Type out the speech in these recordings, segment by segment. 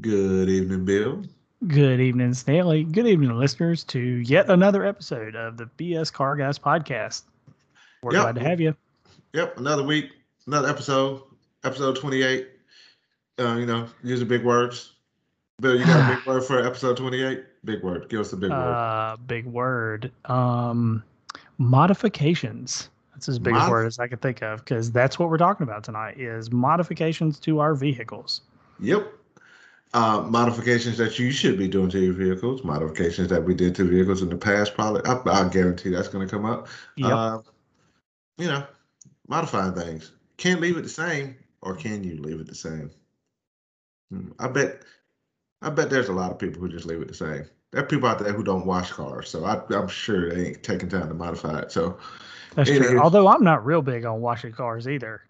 Good evening, Bill. Good evening, Stanley. Good evening, listeners, to yet another episode of the BS Car Guys podcast. We're Yep. glad to have you. Yep, another week, another episode, episode 28. Uh, you know, using big words. Bill, you got a big word for episode 28? Big word. Give us a big word. Uh, big word. Um, modifications. That's as big a word as I could think of because that's what we're talking about tonight is modifications to our vehicles. Yep. Uh, modifications that you should be doing to your vehicles, modifications that we did to vehicles in the past, probably. I, I guarantee that's going to come up. Yep. Uh, you know, modifying things. Can't leave it the same, or can you leave it the same? Hmm, I bet, I bet there's a lot of people who just leave it the same. There are people out there who don't wash cars, so I, I'm sure they ain't taking time to modify it. So that's true. Although I'm not real big on washing cars either.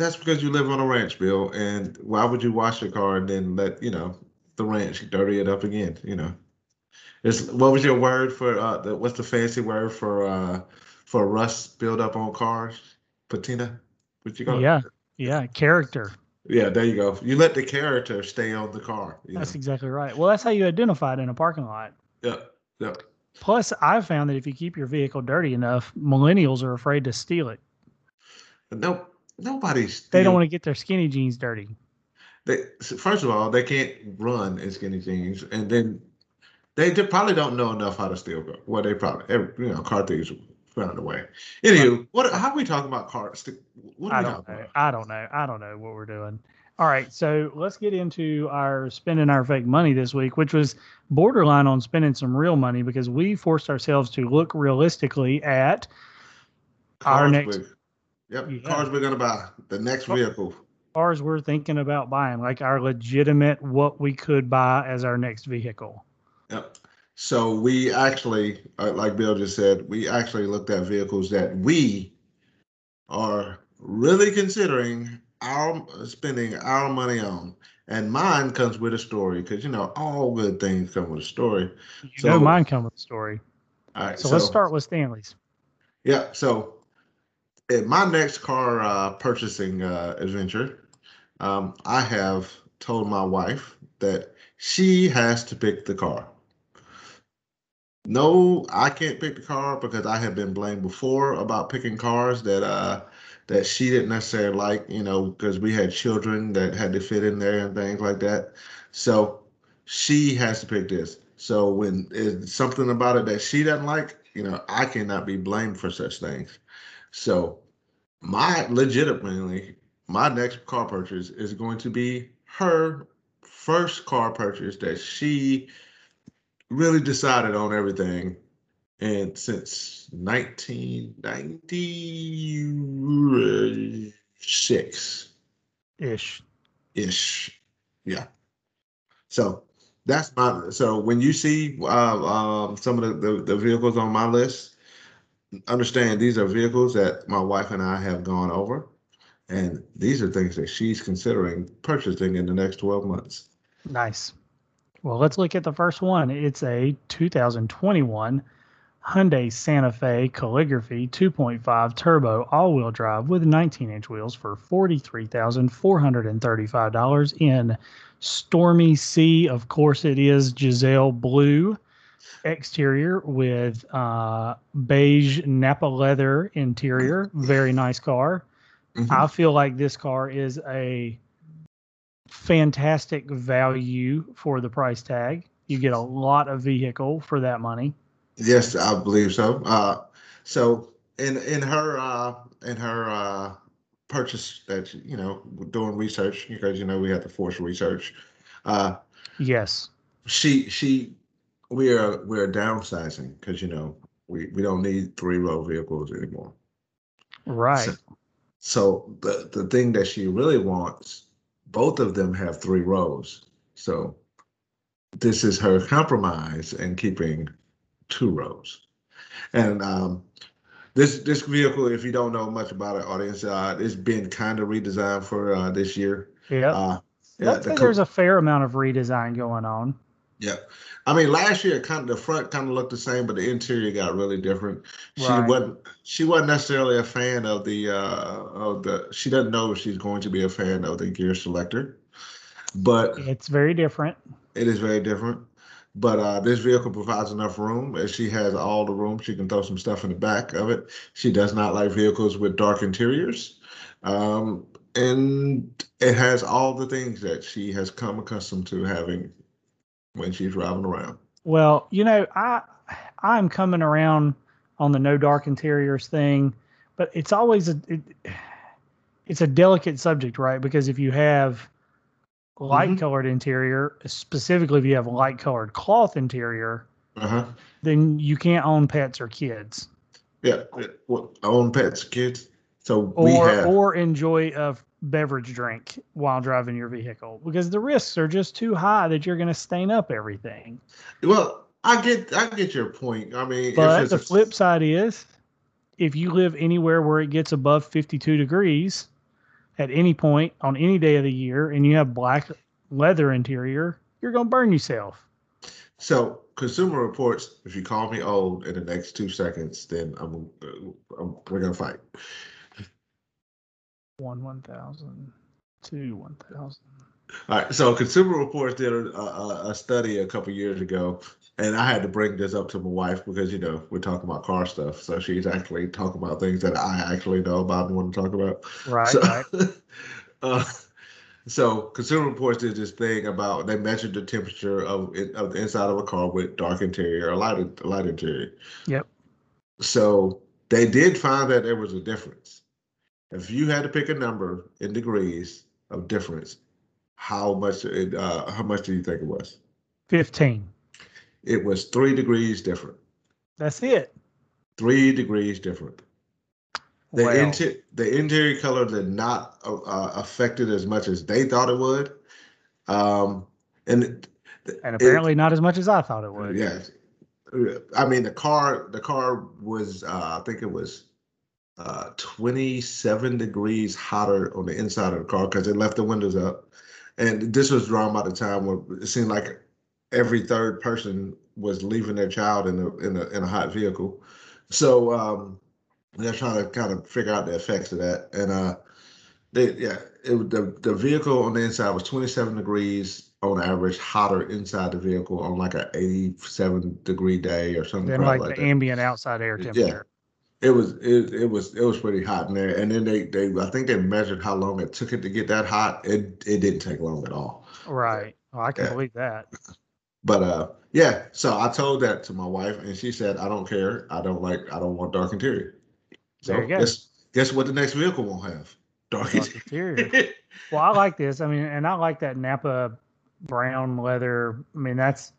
That's because you live on a ranch, Bill. And why would you wash your car and then let you know the ranch dirty it up again? You know, it's what was your word for uh, the, what's the fancy word for uh, for rust buildup on cars? Patina. What you call it? Yeah. Yeah. Character. Yeah, there you go. You let the character stay on the car. That's know? exactly right. Well, that's how you identify it in a parking lot. Yeah, yeah. Plus, I've found that if you keep your vehicle dirty enough, millennials are afraid to steal it. No, nobody's. They don't want to get their skinny jeans dirty. They first of all, they can't run in skinny jeans, and then they ju- probably don't know enough how to steal. Well, they probably, every, you know, car thieves found a way. Anywho, what? How are we talking about cars? What I don't know. about? I don't know. I don't know what we're doing. All right, so let's get into our spending our fake money this week, which was borderline on spending some real money because we forced ourselves to look realistically at our next Yep, Yeah. cars we're gonna buy. The next Oh. vehicle. cars we're thinking about buying, like our legitimate what we could buy as our next vehicle. Yep. So we actually, uh, like Bill just said, we actually looked at vehicles that we are really considering our spending our money on. And mine comes with a story because you know all good things come with a story. You So- know, mine comes with a story. All right. So, let's start with Stanley's. Yeah. So, in my next car uh, purchasing uh, adventure, um, I have told my wife that she has to pick the car. No, I can't pick the car because I have been blamed before about picking cars that uh that she didn't necessarily like, you know, because we had children that had to fit in there and things like that. So she has to pick this. So when it's something about it that she doesn't like, you know, I cannot be blamed for such things. So my legitimately, my next car purchase is going to be her first car purchase that she really decided on everything. And since 1996 Ish. ish. Yeah. So that's my so when you see uh, um, some of the, the, the vehicles on my list, understand these are vehicles that my wife and I have gone over. And these are things that she's considering purchasing in the next 12 months. Nice. Well, let's look at the first one. It's a 2021 Hyundai Santa Fe Calligraphy 2.5 turbo all-wheel drive with 19-inch wheels for $43,435 in Stormy Sea. Of course, it is Giselle Blue exterior with uh, beige Napa leather interior. Very nice car. Mhm. I feel like this car is a fantastic value for the price tag. You get a lot of vehicle for that money. Yes, I believe so. Uh, so in in her uh, in her uh, purchase that you know doing research because you know we have to force research. Uh, Yes. she she we are we're downsizing because you know we we don't need three row vehicles anymore. Right. So, so the the thing that she really wants, both of them have three rows. So this is her compromise in keeping two rows. And um, this this vehicle, if you don't know much about it, audience, uh, it's been kind of redesigned for uh, this year. Yep. Uh, yeah, the there's a fair amount of redesign going on. Yeah. I mean, last year, kind of the front kind of looked the same, but the interior got really different. She Right. wasn't. She wasn't necessarily a fan of the uh, of the. She doesn't know if she's going to be a fan of the gear selector. but It's very different. it is very different. But uh, this vehicle provides enough room, and she has all the room. She can throw some stuff in the back of it. She does not like vehicles with dark interiors, um, and it has all the things that she has come accustomed to having when she's driving around. Well, you know, I I'm coming around on the no dark interiors thing, but it's always a it, it's a delicate subject, right? Because if you have light colored interior, specifically if you have light colored cloth interior, Uh huh. then you can't own pets or kids, Yeah. Well, I own pets, kids. So we or have. or enjoy a beverage drink while driving your vehicle because the risks are just too high that you're going to stain up everything. well, I get, I get your point. I mean, But the flip side is if you live anywhere where it gets above 52 degrees at any point on any day of the year and you have black leather interior, you're going to burn yourself. So, Consumer Reports. If you call me old in the next two seconds, then I'm, I'm we're gonna fight. One 1,000, two 1,000. All right. So, Consumer Reports did a, a, a study a couple years ago, and I had to bring this up to my wife because you know we're talking about car stuff. So she's actually talking about things that I actually know about and want to talk about. Right, so, right. uh, so Consumer Reports did this thing about they measured the temperature of of the inside of a car with dark interior or light light interior. Yep. So they did find that there was a difference. If you had to pick a number in degrees of difference, how much it uh, how much do you think it was? 15. It was three degrees different. That's it. Three degrees different. The, Well, inter- the interior color did not uh, uh, affect it as much as they thought it would. Um, and it- and it- apparently not as much as I thought it would. yeah, I mean the car the car was uh, I think it was uh, 27 degrees hotter on the inside of the car because they left the windows up, and this was drawn by the time where it seemed like every third person was leaving their child in a in a in a hot vehicle, so. Um, they're trying to kind of figure out the effects of that. And uh they yeah, it was- the the vehicle on the inside was 27 degrees on average hotter inside the vehicle on like an 87 degree day or something crap like like the that. ambient outside air Yeah. temperature. It was it, it was it was pretty hot in there. And then they they I think they measured how long it took it to get that hot. It it didn't take long at all. Right. Oh, I can Yeah. believe that. But uh yeah, so I told that to my wife and she said, I don't care. I don't like I don't want dark interior. So There you go. guess guess what the next vehicle won't have? Dark Dark interior. interior. Well, I like this. I mean, and I like that Napa brown leather. I mean, that's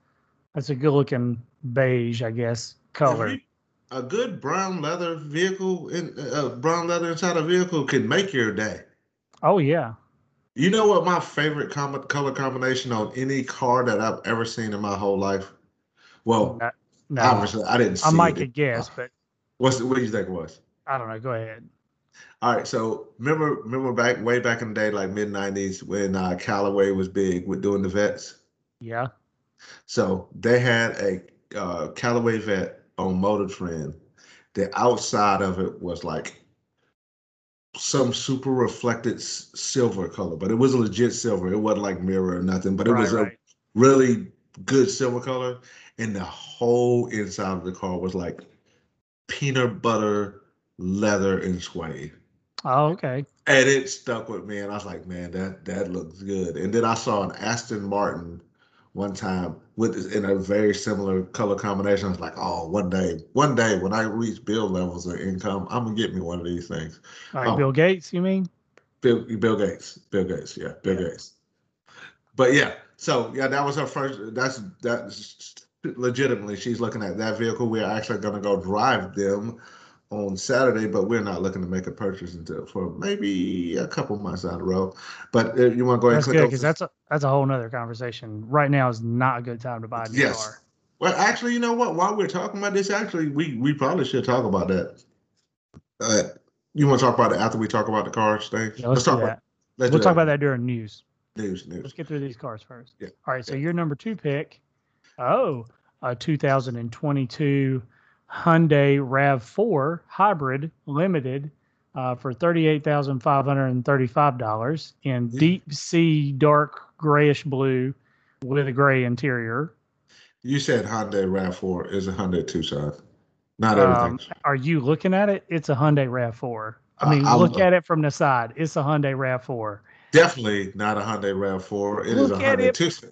that's a good looking beige, I guess, color. A good brown leather vehicle in uh, brown leather inside a vehicle can make your day. Oh yeah. You know what my favorite com- color combination on any car that I've ever seen in my whole life? Well, No, no obviously I didn't see I might it. could guess, but What's what do you think it was? I don't know. Go ahead. All right, so remember remember back way back in the day, like mid '90s, when uh, Callaway was big with doing the Vettes. Yeah. So they had a uh, Callaway Vette on Motor Trend. The outside of it was like some super reflected silver color, but it was a legit silver. It wasn't like mirror or nothing, but it right, was a really good silver color. And the whole inside of the car was like peanut butter, leather, and suede. Oh, okay. And it stuck with me, and I was like, man, that that looks good. And then I saw an Aston Martin one time with in a very similar color combination. I was like, oh, one day, one day when I reach bill levels of income, I'm gonna get me one of these things. Like Oh. Bill Gates, you mean? Bill Bill Gates, Bill Gates, yeah, Bill Yeah. Gates. But yeah, so yeah, that was her first. That's that's legitimately she's looking at that vehicle. We're actually gonna go drive them on Saturday, but we're not looking to make a purchase until for maybe a couple months down the road. But if you want to go ahead and That's click good because that's a that's a whole nother conversation. Right now is not a good time to buy a new Yes. car. Well, actually, you know what? While we're talking about this, actually, we we probably should talk about that. Uh, you want to talk about it after we talk about the cars thing? Yeah, let's, talk do about that. let's We'll talk about that during news. news news. Let's get through these cars first. Yeah, All right. So your number two pick, oh, a 2022 Hyundai Rav4 Hybrid Limited uh, for thirty-eight thousand five hundred and thirty-five dollars in deep sea dark grayish blue with a gray interior. You said Hyundai Rav4 is a Hyundai Tucson. Not Um, everything. are you looking at it? It's a Hyundai Rav4. I mean, look at it from the side. It's a Hyundai Rav4. Definitely not a Hyundai Rav4. It is Look a at Hyundai it. Tucson.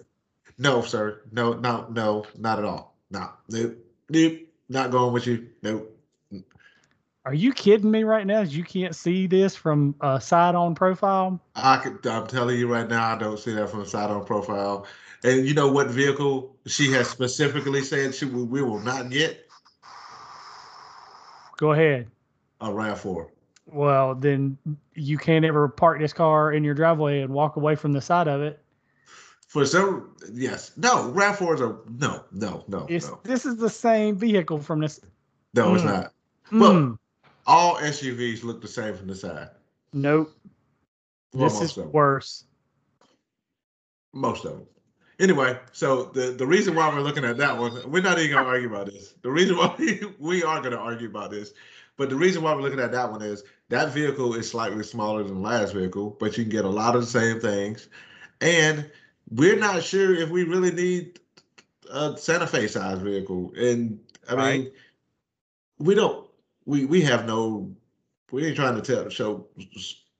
No, sir. No, no, no, not at all. No, nope, nope. Not going with you. Nope. Are you kidding me right now? You can't see this from a side on profile? I could, I'm telling you right now, I don't see that from a side on profile. And you know what vehicle she has specifically said she will- we will not get Go ahead. a Rav4. Well, then you can't ever park this car in your driveway and walk away from the side of it. For some, yes, no Rav4s are no, no, no, It's, no, This is the same vehicle from this. no. It's Mm. not. Well, Mm, all SUVs look the same from the side. nope. Well, this is worse. Most of them. Anyway, so the, the reason why we're looking at that one, we're not even gonna argue about this. The reason why we, we are gonna argue about this, but the reason why we're looking at that one is that vehicle is slightly smaller than the last vehicle, but you can get a lot of the same things. And we're not sure if we really need a Santa Fe size vehicle. And I mean, we don't we we have no we ain't trying to tell show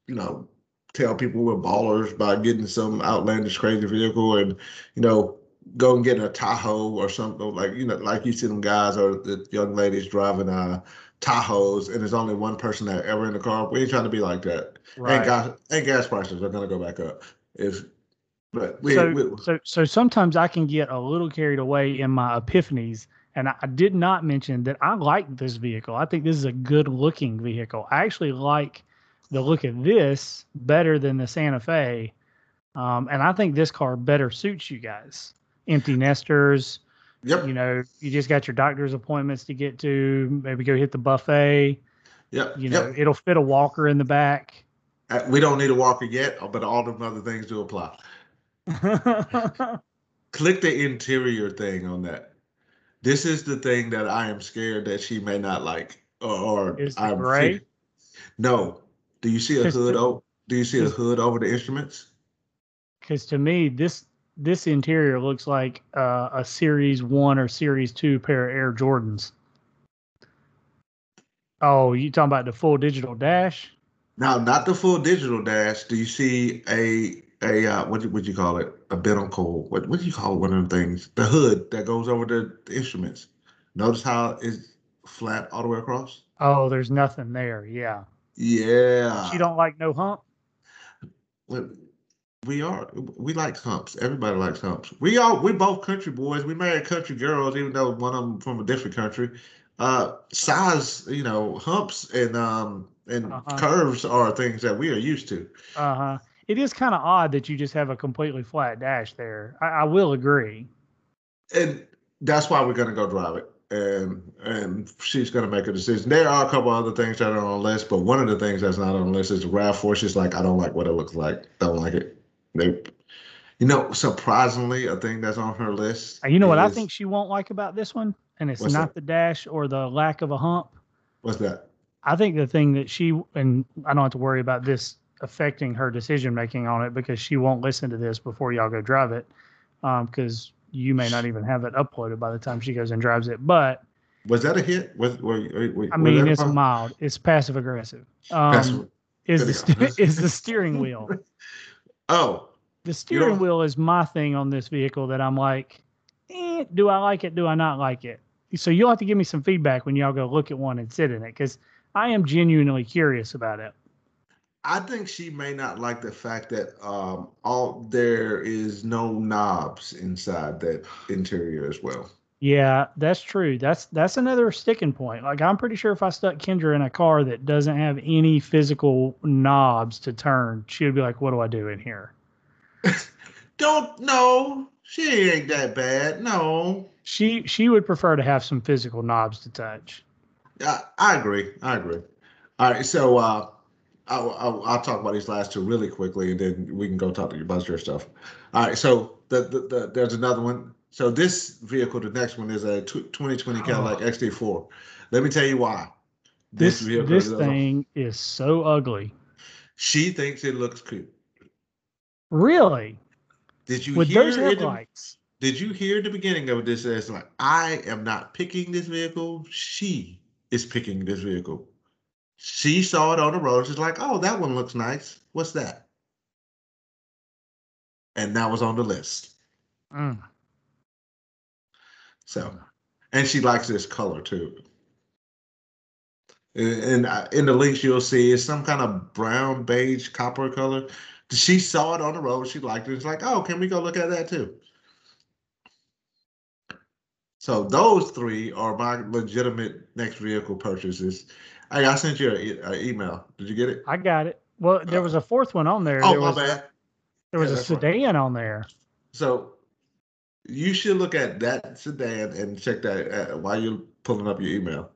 you know tell people we're ballers by getting some outlandish crazy vehicle and you know go and get a Tahoe or something like you know like you see them guys or the young ladies driving uh Tahoes and there's only one person that ever in the car. We ain't trying to be like that. And Right. gas and gas prices are gonna go back up. If but we, so, we so, so sometimes I can get a little carried away in my epiphanies. And I, I did not mention that I like this vehicle. I think this is a good looking vehicle. I actually like the look of this better than the Santa Fe. Um, and I think this car better suits you guys. Empty nesters, yep, you know, you just got your doctor's appointments to get to, maybe go hit the buffet. yep, You know, yep. it'll fit a walker in the back. Uh, We don't need a walker yet, but all the other things do apply. click the interior thing on that. This is the thing that I am scared that she may not like, or, or Is I'm gray? fe- No. Do you see a hood? Oh, do you see a hood over the instruments? because to me this this interior looks like uh, a series one or series two pair of air jordans oh you talking about the full digital dash No, not the full digital dash. Do you see a a uh, what would you call it? A binnacle? What what do you call one of them things? The hood that goes over the, the instruments. Notice how it's flat all the way across. oh there's nothing there yeah Yeah. she don't like no hump Well, we are we like humps. Everybody likes humps. We all we both country boys. We married country girls, even though one of them from a different country. Uh, size, you know, humps and um and Uh-huh. curves are things that we are used to. uh-huh it is kind of odd that you just have a completely flat dash there i, I will agree And that's why we're gonna go drive it. And and she's gonna make a decision. There are a couple other things that are on the list, but one of the things that's not on the list is the RAV4. She's like, I don't like what it looks like. Don't like it. Nope. You know, surprisingly, a thing that's on her list. Uh, you know what i think she won't like about this one and it's not that? the dash or the lack of a hump What's that? I think the thing that she and I don't have to worry about this affecting her decision making on it because she won't listen to this before y'all go drive it, because you may not even have it uploaded by the time she goes and drives it. But Was that a hit? Was, were, were, I mean, it's problem? mild. It's passive aggressive. Um, is the st- is the steering wheel? oh, The steering wheel is my thing on this vehicle that I'm like, eh, do I like it? Do I not like it? So you'll have to give me some feedback when y'all go look at one and sit in it because I am genuinely curious about it. I think she may not like the fact that um, all there is no knobs inside that interior as well. Yeah, that's true. That's that's another sticking point. Like I'm pretty sure if I stuck Kendra in a car that doesn't have any physical knobs to turn, she would be like, "What do I do in here?" Don't no, she ain't that bad. No, She she would prefer to have some physical knobs to touch. I, I agree. I agree. All right, so uh, I'll, I'll, I'll talk about these last two really quickly, and then we can go talk to you about your stuff. All right, so the, the, the there's another one. So this vehicle, the next one is a 2020 Cadillac XT4. Let me tell you why. This vehicle this is- thing is so ugly. She thinks it looks cute. Really? Did you With hear those in the- headlights. Did you hear the beginning of this? It's like I am not picking this vehicle. She is picking this vehicle. She saw it on the road. She's like, "Oh, that one looks nice. What's that?" And that was on the list. Mm. So, and she likes this color too. And in the links you'll see it's some kind of brown, beige, copper color. She saw it on the road. She liked it. It's like, oh, can we go look at that too? So those three are my legitimate next vehicle purchases. Hey, I sent you an email. Did you get it? I got it. Well, there was a fourth one on there. Oh, there my was bad. there was Yeah, a that's right. sedan on there. So you should look at that sedan and check that uh, while you're pulling up your email.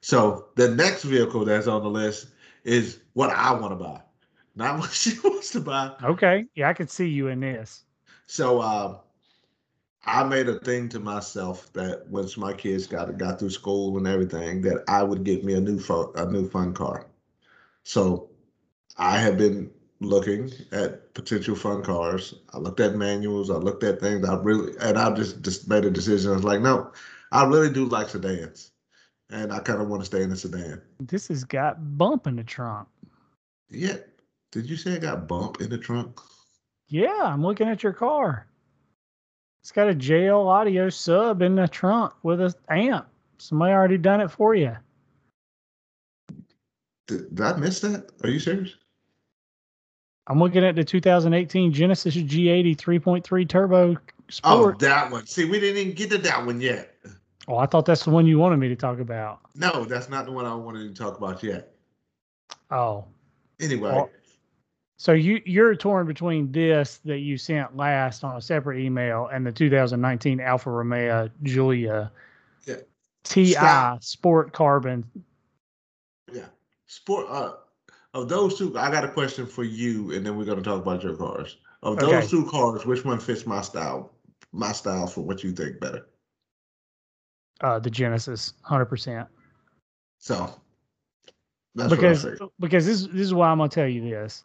So the next vehicle that's on the list is what I want to buy, not what she wants to buy. Okay. Yeah, I could see you in this. So uh, I made a thing to myself that once my kids got got through school and everything, that I would get me a new fun, a new fun car. So I have been looking at potential fun cars. I looked at manuals. I looked at things. I really and I just just made a decision. I was like, no, I really do like sedans, and I kind of want to stay in a sedan. This has got bump in the trunk. Yeah. Did you say I got bump in the trunk? Yeah, I'm looking at your car. It's got a JL audio sub in the trunk with a amp. Somebody already done it for you. Did, did I miss that? Are you serious? I'm looking at the 2018 Genesis G80 3.3 Turbo oh, Sport. Oh, that one. See, we didn't even get to that one yet. Oh, I thought that's the one you wanted me to talk about. No, that's not the one I wanted to talk about yet. Oh, Anyway, Well- so you you're torn between this that you sent last on a separate email and the 2019 Alfa Romeo Giulia Yeah. TI Stop. Sport Carbon. yeah. Sport uh of those two, I got a question for you, and then we're gonna talk about your cars. Of those Okay. two cars, which one fits my style? My style for what you think better. Uh, the Genesis, hundred percent. So that's because because this this is why I'm gonna tell you this.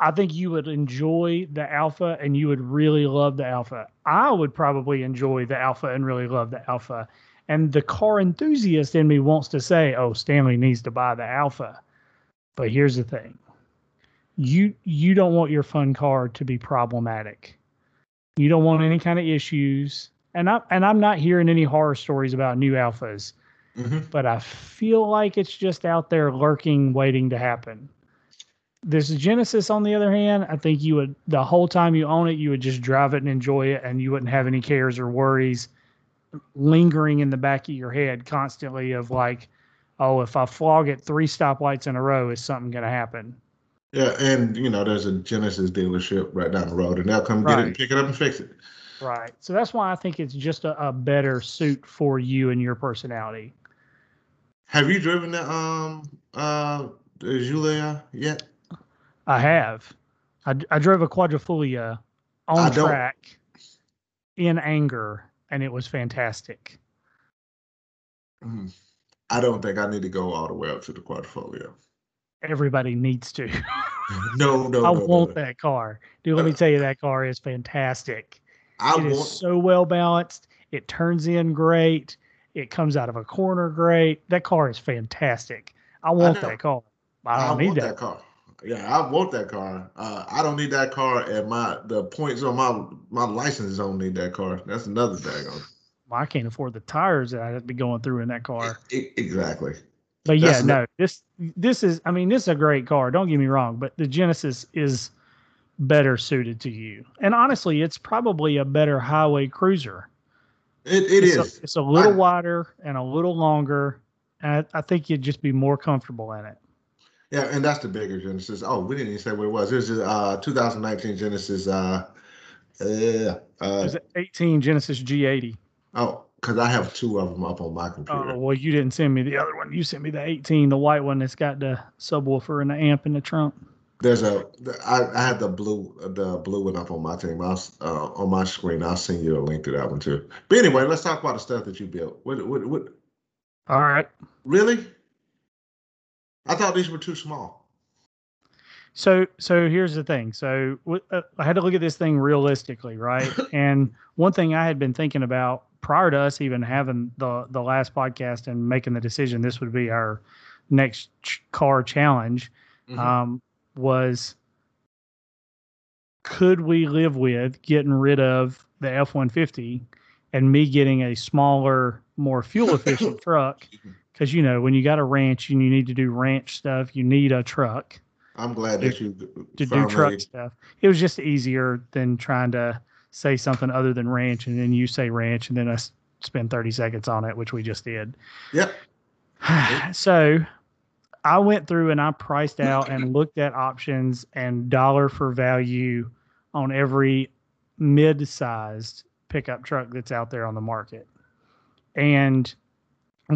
I think you would enjoy the Alfa and you would really love the Alfa. I would probably enjoy the Alfa and really love the Alfa. And the car enthusiast in me wants to say, "Oh, Stanley needs to buy the Alfa." But here's the thing. You you don't want your fun car to be problematic. You don't want any kind of issues. And I and I'm not hearing any horror stories about new Alfas Mhm. but I feel like it's just out there lurking, waiting to happen. This Genesis, on the other hand, I think you would the whole time you own it, you would just drive it and enjoy it, and you wouldn't have any cares or worries lingering in the back of your head constantly of like, oh, if I flog it three stoplights in a row, is something going to happen? Yeah, and you know, there's a Genesis dealership right down the road, and they'll come get it and pick it up and fix it. Right. So that's why I think it's just a, a better suit for you and your personality. Have you driven the um uh the Giulia yet? I have. I, I drove a quadrifoglio I on don't- track in anger, and it was fantastic. Mhm. I don't think I need to go all the way up to the quadrifoglio. Everybody needs to. No, no, I no, want no. that car. Dude, let me Uh, tell you, that car is fantastic. I It is want. so well balanced. It turns in great. It comes out of a corner great. That car is fantastic. I want know. that car. I I, don't need want that. that car. Yeah, I want that car. Uh, I don't need that car, and my the points on my my license don't need that car. That's another thing. I can't afford the tires that I'd be going through in that car. E- exactly. But yeah, That's no, this this is I mean, this is a great car, don't get me wrong, but the Genesis is better suited to you. And honestly, it's probably a better highway cruiser. It it it's is. A, it's a little I- wider and a little longer. And I, I think you'd just be more comfortable in it. Yeah, and that's the bigger Genesis. Oh, we didn't even say what it was. This is uh 2019 Genesis. Uh. Uh, It's an 18 Genesis G80. oh, because I have two of them up on my computer. Oh, well, you didn't send me the other one. You sent me the 18, the white one that's got the subwoofer and the amp in the trunk. There's a. I, I had the blue the blue one up on my team. I'll uh, on my screen. I'll send you a link to that one too. But anyway, let's talk about the stuff that you built. What what what? All right. Really? I thought these were too small. So, so here's the thing. So, uh, I had to look at this thing realistically, right? and one thing I had been thinking about prior to us even having the the last podcast and making the decision this would be our next ch- car challenge mm-hmm. um, was could we live with getting rid of the F one fifty and me getting a smaller, more fuel efficient truck? Because you know when you got a ranch and you need to do ranch stuff, you need a truck. I'm glad that you to do truck stuff. It was just easier than trying to say something other than ranch, and then you say ranch, and then us spend 30 seconds on it, which we just did. Yep. so I went through and I priced out and looked at options and dollar for value on every mid-sized pickup truck that's out there on the market. And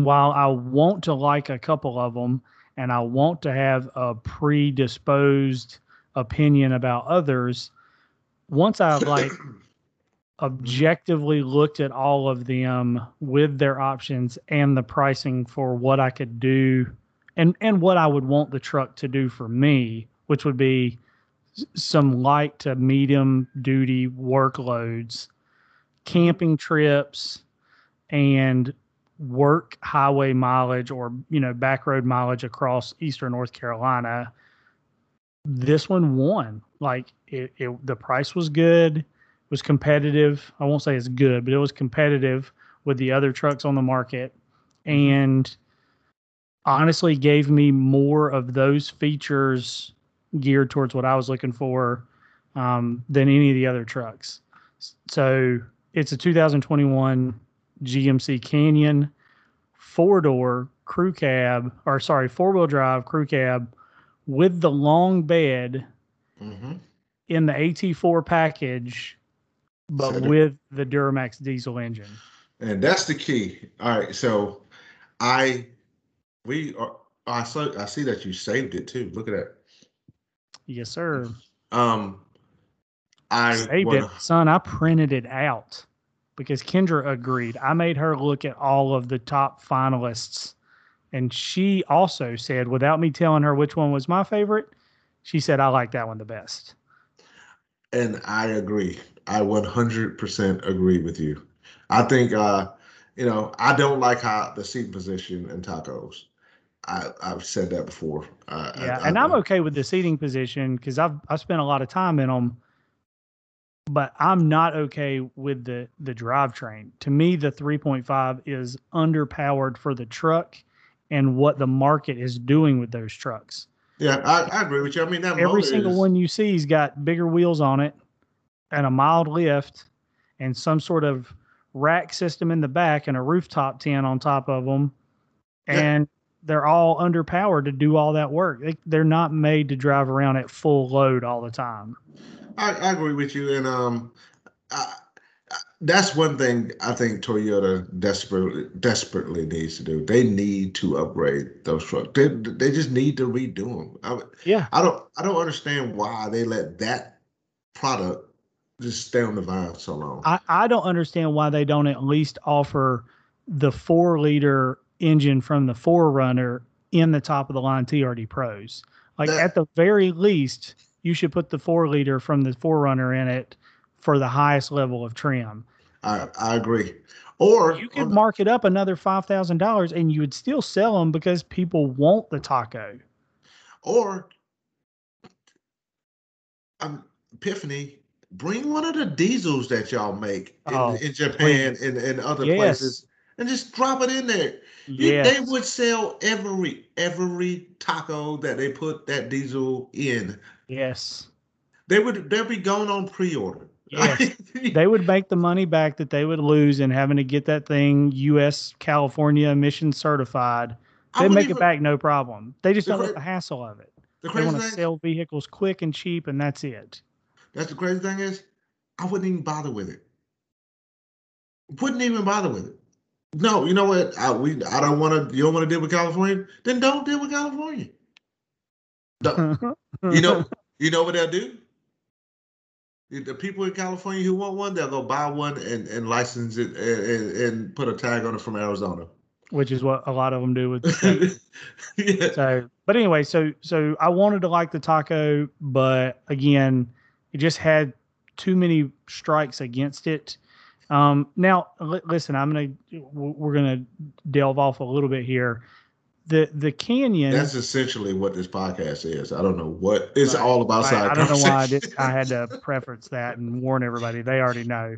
while I want to like a couple of them and I want to have a predisposed opinion about others, once I've like objectively looked at all of them with their options and the pricing for what I could do and and what I would want the truck to do for me, which would be some light to medium duty workloads, camping trips, and work highway mileage or you know back road mileage across eastern North Carolina. This one won. Like it, it the price was good, was competitive. I won't say it's good, but it was competitive with the other trucks on the market, mm-hmm. and honestly gave me more of those features geared towards what I was looking for um, than any of the other trucks. So it's a 2021 GMC Canyon four door crew cab, or sorry, four wheel drive crew cab with the long bed mm-hmm. in the AT4 package, but so with the Duramax diesel engine. And that's the key. All right. So I we are. I saw. I see that you saved it too. Look at that. Yes, sir. Um, I saved wanna... it, son. I printed it out because Kendra agreed. I made her look at all of the top finalists, and she also said, without me telling her which one was my favorite, she said I like that one the best. And I agree. I 100% agree with you. I think, uh, you know, I don't like how the seat position in tacos. I, have said that before. Uh, yeah, I, and I, am okay with the seating position because I've I spent a lot of time in them, but I'm not okay with the the drivetrain. To me, the 3.5 is underpowered for the truck and what the market is doing with those trucks. Yeah, I, I agree with you. I mean, every single is... one you see's got bigger wheels on it and a mild lift and some sort of rack system in the back and a rooftop tent on top of them. And they're all underpowered to do all that work. They, they're not made to drive around at full load all the time. I, I agree with you, and um, I, I, that's one thing I think Toyota desperately desperately needs to do. They need to upgrade those trucks. They they just need to redo them. I, yeah, I don't I don't understand why they let that product just stay on the vine so long. I, I don't understand why they don't at least offer the four liter engine from the 4Runner in the top of the line TRD Pros. Like that, at the very least, you should put the four liter from the 4Runner in it for the highest level of trim. I, I agree. Or you could mark it up another five thousand dollars, and you would still sell them because people want the taco. Or um, Epiphany, bring one of the diesels that y'all make in, oh, in Japan and, and other yes. places and just drop it in there. Yes. They would sell every every taco that they put that diesel in. Yes. They would they'd be going on pre-order. Yes. they would make the money back that they would lose in having to get that thing US California emission certified. They'd make even, it back no problem. They just the don't cra- want the hassle of it. The they want to sell vehicles quick and cheap and that's it. That's the crazy thing is I wouldn't even bother with it. Wouldn't even bother with it. No, you know what? I we I don't want to. You don't want to deal with California? Then don't deal with California. you know, you know what they'll do. The people in California who want one, they'll go buy one and, and license it and, and, put a tag on it from Arizona. which is what a lot of them do with yeah. So, but anyway, so so I wanted to like the taco, but again, it just had too many strikes against it. Um, now, li- listen, I'm gonna we're gonna delve off a little bit here. The the canyon. That's essentially what this podcast is. I don't know what it's Right. all about. I, Side I don't know why I, did, I had to preference that and warn everybody. They already know.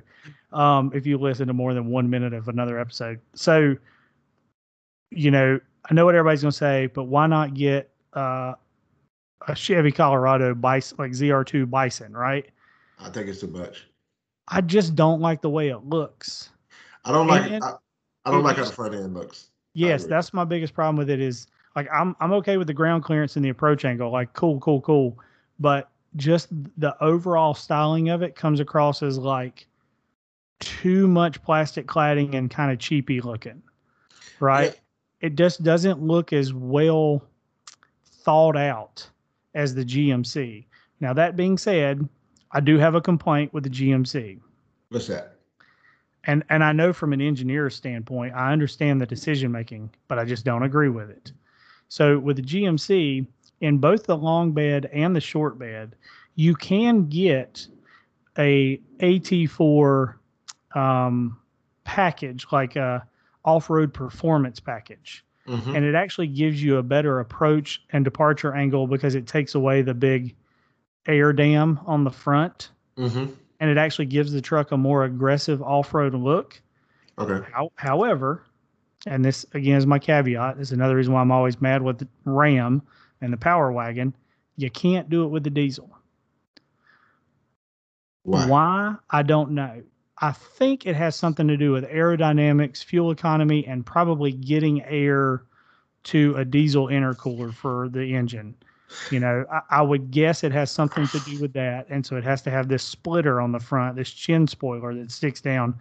Um, if you listen to more than one minute of another episode, so you know, I know what everybody's going to say, but why not get uh, a Chevy Colorado Bison, like ZR2 Bison, right? I think it's too much. I just don't like the way it looks. I don't like. And- I, I don't like how the front end looks. Yes, that's my biggest problem with it is like I'm I'm okay with the ground clearance and the approach angle, like cool, cool, cool. But just the overall styling of it comes across as like too much plastic cladding and kind of cheapy looking. Right? It just doesn't look as well thought out as the GMC. Now that being said, I do have a complaint with the GMC What's that? And and I know from an engineer standpoint, I understand the decision making, but I just don't agree with it. So with the GMC, in both the long bed and the short bed, you can get a AT4 um, package, like a off-road performance package, Mhm. and it actually gives you a better approach and departure angle because it takes away the big air dam on the front Mhm. And it actually gives the truck a more aggressive off-road look. Okay. How, however, and this again is my caveat. This is another reason why I'm always mad with the Ram and the Power Wagon. You can't do it with the diesel. Why? I don't know. I think it has something to do with aerodynamics, fuel economy, and probably getting air to a diesel intercooler for the engine. You know, I, I would guess it has something to do with that. And so it has to have this splitter on the front, this chin spoiler that sticks down.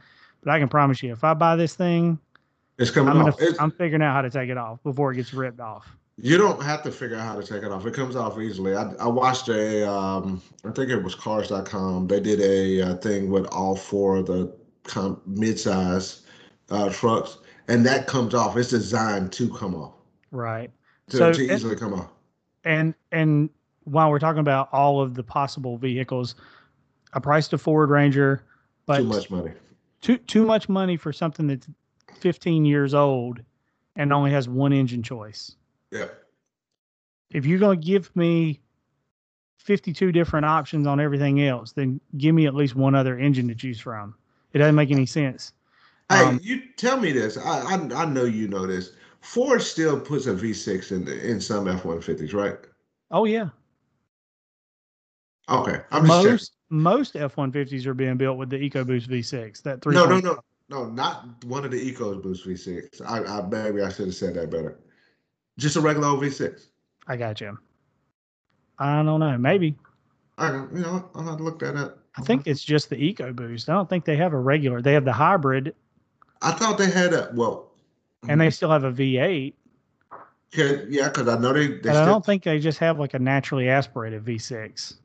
But I can promise you, if I buy this thing, It's coming I'm gonna, off. It's- I'm figuring out how to take it off before it gets ripped off. You don't have to figure out how to take it off. It comes off easily. I, I watched a, um, I think it was Cars.com. They did a, uh thing with all four of the com- mid-size uh, trucks, and that comes off. It's designed to come off, Right. to, So- to easily come off. And and while we're talking about all of the possible vehicles, I priced a Ford Ranger, but Too much money. too too much money for something that's 15 years old and only has one engine choice. Yeah. If you're going to give me 52 different options on everything else, then give me at least one other engine to choose from. It doesn't make any sense. Hey, Um, you tell me this. I, I I know you know this. Ford still puts a V6 in the, in some F-150s, right? Oh yeah, Okay, I'm just checking. most most F150s are being built with the EcoBoost V6. That three. No, no, no, no, not one of the EcoBoost V6. I, I maybe I should have said that better. Just a regular old V6. I got you. I don't know. Maybe. I, don't you know, I'll have to look that up. I think it's just the EcoBoost. I don't think they have a regular. They have the hybrid, I thought they had a well. And they still have a V8. Could, yeah, because I know they they, But I still, don't think they just have like a naturally aspirated V6.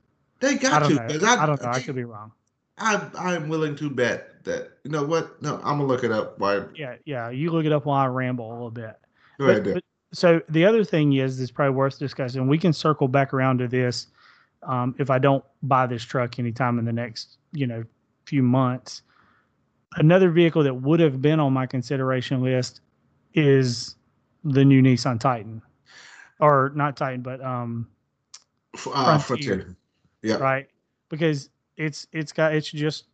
they I got don't to. 'cause I don't know. I could be wrong. I I'm willing to bet that you know what? No, I'm gonna look it up. Why? Yeah, yeah. You look it up while I ramble a little bit. Go ahead. But- so the other thing is, is probably worth discussing. We can circle back around to this um, if I don't buy this truck anytime in the next, you know, few months. Another vehicle that would have been on my consideration list is the new Nissan Titan, or not Titan, but um, uh, Frontier. Frontier. Yeah. right? Because it's it's got it's just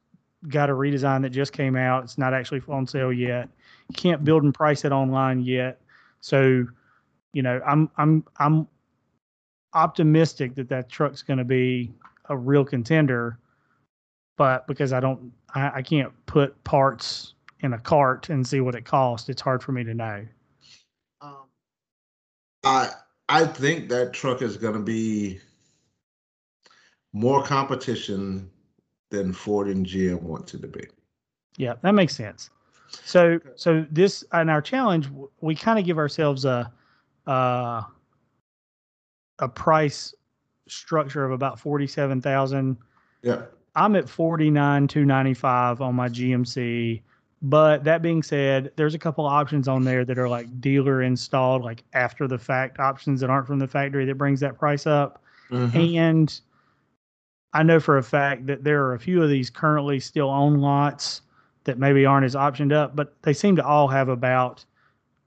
got a redesign that just came out. It's not actually on sale yet. You can't build and price it online yet. So, you know, I'm I'm I'm optimistic that that truck's going to be a real contender. But because I don't, I, I can't put parts in a cart and see what it costs. It's hard for me to know. Um, I I think that truck is going to be more competition than Ford and GM wants it to be. Yeah, that makes sense. So, so this and our challenge, we kind of give ourselves a, uh, a price structure of about forty-seven thousand. Yeah. I'm at forty-nine two ninety-five on my GMC, But that being said, there's a couple options on there that are like dealer installed, like after the fact options that aren't from the factory that brings that price up. Mhm. And I know for a fact that there are a few of these currently still on lots that maybe aren't as optioned up, but they seem to all have about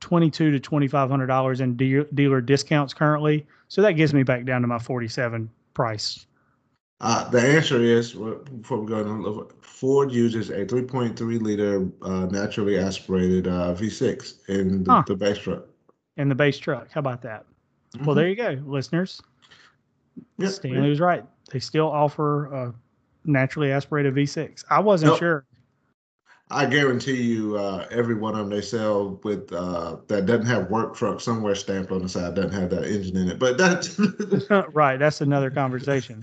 twenty-two to twenty-five hundred dollars in deal, dealer discounts currently. So that gets me back down to my forty-seven price. Uh, the answer is well, before we go on, Ford uses a 3.3 liter uh, naturally aspirated uh, V6 in the, Huh. the base truck. in the base truck. How about that? Well, Mhm. there you go, listeners. Yep, Stanley was right. They still offer a naturally aspirated V6. I wasn't Nope. sure. I guarantee you, uh, every one of them they sell with uh, that doesn't have work truck somewhere stamped on the side doesn't have that engine in it. But that's right. That's another conversation.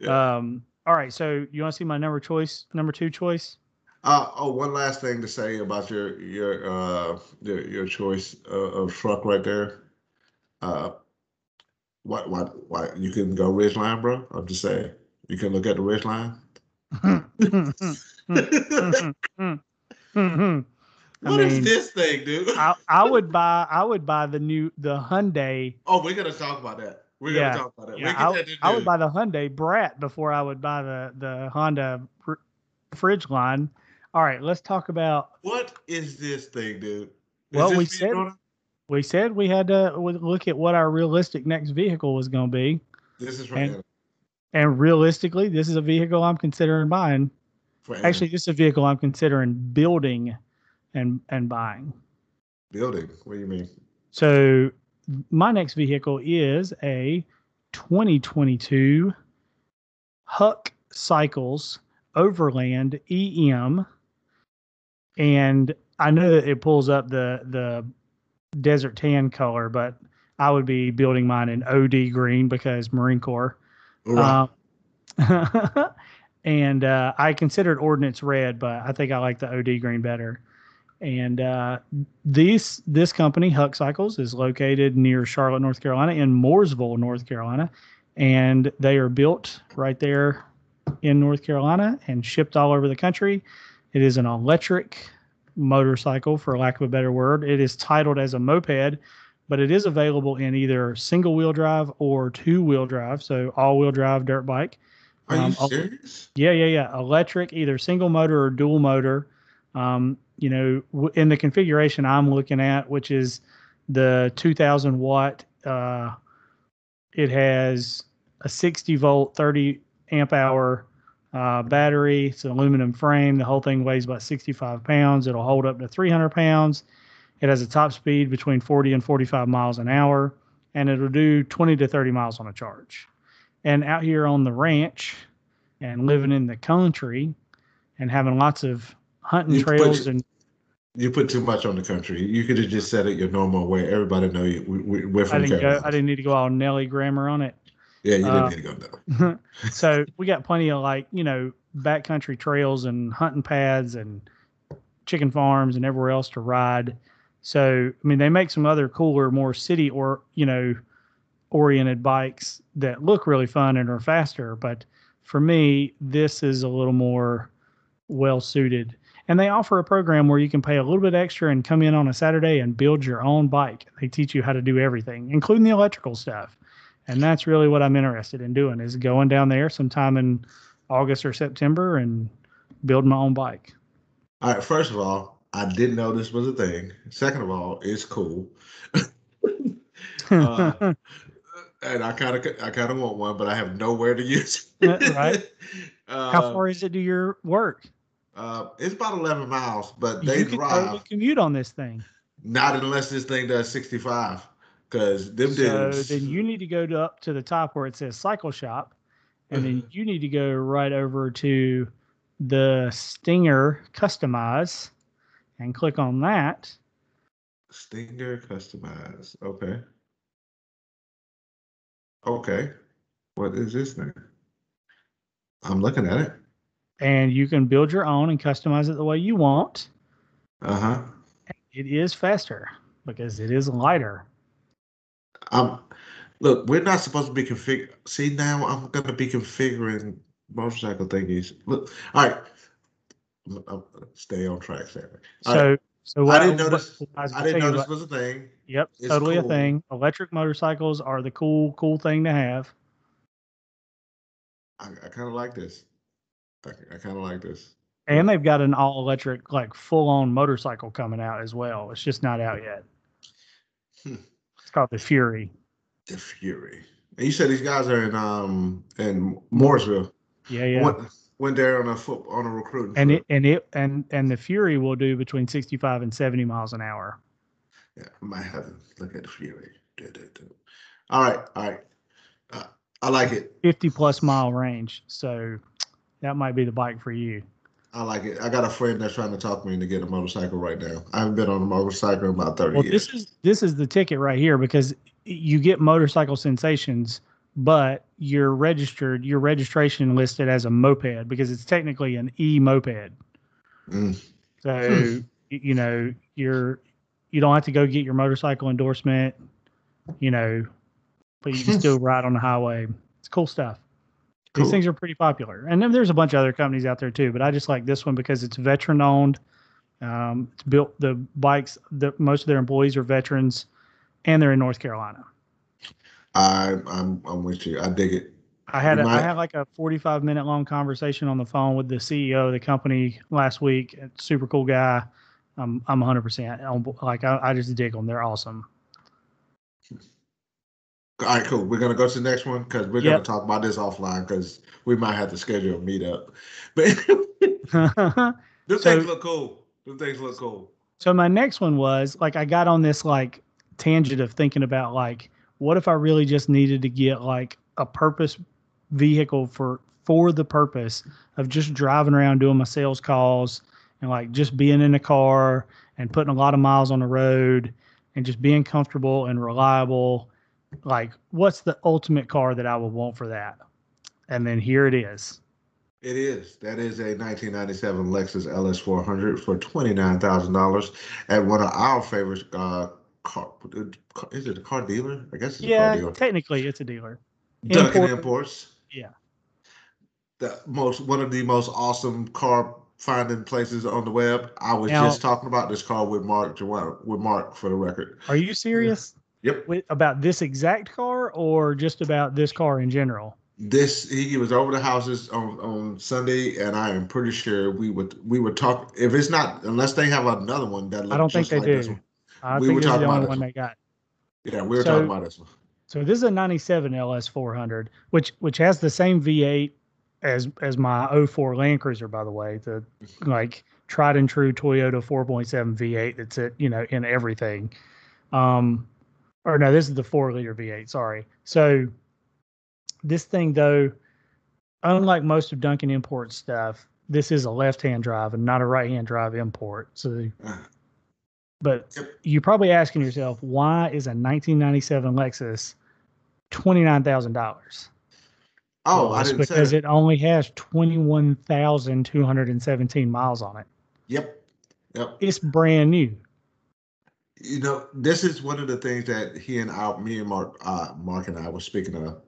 Yeah. Um, all right. So you want to see my number choice, number two choice? uh, oh, one last thing to say about your your uh, your, your choice of, of truck right there. Uh, what what what you can go Ridgeline, bro? I'm just saying you can look at the Ridgeline. I What is mean, this thing, dude? I, I would buy I would buy the new the Hyundai. oh, we're gonna talk about that. We're Yeah, gonna talk about that. Yeah, I, I would buy the Hyundai Brat before I would buy the the Honda fr- fridge line. All right, let's talk about. What is this thing, dude? Is Well, we said- We said we had to look at what our realistic next vehicle was going to be, this is for and- and realistically, this is a vehicle I'm considering buying. For Actually, this is a vehicle I'm considering building and and buying. building. What do you mean? So my next vehicle is a 2022 Huck Cycles Overland EM, and I know that it pulls up the the desert tan color, but I would be building mine in OD green because Marine Corps. Right. Um, and uh, I considered Ordnance Red, but I think I like the OD green better. And uh, these this company Huck Cycles is located near Charlotte, North Carolina, in Mooresville, North Carolina, and they are built right there in North Carolina and shipped all over the country. It is an electric motorcycle, for lack of a better word. It is titled as a moped, but it is available in either single wheel drive or two wheel drive, so all wheel drive dirt bike. Are you um, I'll- serious? Yeah, yeah, yeah. Electric, either single motor or dual motor. Um, you know, w- in the configuration I'm looking at, which is the 2000 watt, uh, it has a 60 volt, 30 amp hour uh, battery. It's an aluminum frame. The whole thing weighs about 65 pounds. It'll hold up to 300 pounds. It has a top speed between 40 and 45 miles an hour, and it'll do 20 to 30 miles on a charge. And out here on the ranch and living in the country and having lots of hunting trails and You put too much on the country. You could have just said it your normal way. Everybody know you. We, we, we're I didn't go, I didn't need to go all Nelly grammar on it. yeah, you uh, didn't need to go there. so we got plenty of like you know backcountry trails and hunting pads and chicken farms and everywhere else to ride so i mean they make some other cooler more city or you know oriented bikes that look really fun and are faster but for me this is a little more well suited and they offer a program where you can pay a little bit extra and come in on a saturday and build your own bike they teach you how to do everything including the electrical stuff and that's really what I'm interested in doing is going down there sometime in August or September and building my own bike. All right. First of all, I didn't know this was a thing. Second of all, it's cool. Uh, and I kind of, I kind of want one, but I have nowhere to use. it. Right. Uh, How far is it to your work? Uh, it's about 11 miles, but You they can drive. commute on this thing. Not unless this thing does 65. Because them did So dudes. then you need to go to up to the top where it says cycle shop, and then Mm-hmm. you need to go right over to the Stinger Customize and click on that. Stinger customize. Okay. Okay. What is this thing? I'm looking at it. And you can build your own and customize it the way you want. Uh huh. It is faster because it is lighter. Um, look, we're not supposed to be config. See, now I'm gonna be configuring motorcycle thingies. Look, all right. I'm- I'm- stay on track, Sammy. So, right. so what I didn't notice. I I didn't know this was a thing. Yep, It's totally a thing. Electric motorcycles are the cool, cool thing to have. I, I kind of like this. I, I kind of like this. And they've got an all electric, like full on motorcycle coming out as well. It's just not out yet. Hmm. It's called the Fury. The Fury. And you said these guys are in um in Mooresville. Yeah, yeah. Went, went there on a foot on a recruiting. and trip. it and it and and the Fury will do between 65 and 70 miles an hour. Yeah, I might have to look at the Fury. Do, do, do. All right, all right. Uh, I like it. 50 plus mile range. So that might be the bike for you. I like it. I got a friend that's trying to talk me into getting a motorcycle right now. I haven't been on a motorcycle in about 30 Well, years. this is this is the ticket right here because you get motorcycle sensations, but you're registered, your registration listed as a moped because it's technically an e moped. Mm. So Hmm. you know you're you don't have to go get your motorcycle endorsement, you know, but you can still ride on the highway. It's cool stuff. Cool. These things are pretty popular, and then there's a bunch of other companies out there too. But I just like this one because it's veteran owned. Um, it's built the bikes. The most of their employees are veterans, and they're in North Carolina. I, I'm I'm with you. I dig it. I had a, I had like a 45 minute long conversation on the phone with the CEO of the company last week. Super cool guy. I'm I'm 100 percent like I, I just dig them. They're awesome. All right, cool. We're gonna go to the next one because we're Yep. gonna talk about this offline because we might have to schedule a meetup. But those So- things look cool. Those things look cool. so my next one was like I got on this like tangent of thinking about like what if I really just needed to get like a purpose vehicle for for the purpose of just driving around doing my sales calls and like just being in a car and putting a lot of miles on the road and just being comfortable and reliable like what's the ultimate car that I would want for that and then here it is It is. That is a 1997 Lexus LS400 for $29,000 at one of our favorite uh, car. Is it a car dealer? I guess it's a car yeah dealer. technically it's a dealer Duncan Import- Imports. Yeah. The most one of the most awesome car finding places on the web. I was Now- just talking about this car with Mark with Mark for the record. are you serious Yep. with about this exact car or just about this car in general This he was over the houses on, on Sunday, and I am pretty sure we would we would talk if it's not unless they have another one that looks I don't think they like do. I We think were talking about one they got. Yeah, we were So- talking about this one. So this is a 97 LS 400, which which has the same V8 as as my 04 Land Cruiser, by the way, the like tried and true Toyota 4.7 V8 that's it, you know, in everything. Um, or no, this is the four liter V8. Sorry. So this thing though, unlike most of Duncan Import stuff, this is a left hand drive and not a right hand drive import. So Uh, but you're probably asking yourself, why is a 1997 Lexus twenty nine thousand dollars? Oh, I didn't because it only has twenty one thousand two hundred and seventeen miles on it. Yep. Yep. It's brand new. You know, this is one of the things that he and I, me and Mark, uh, Mark and I were speaking of.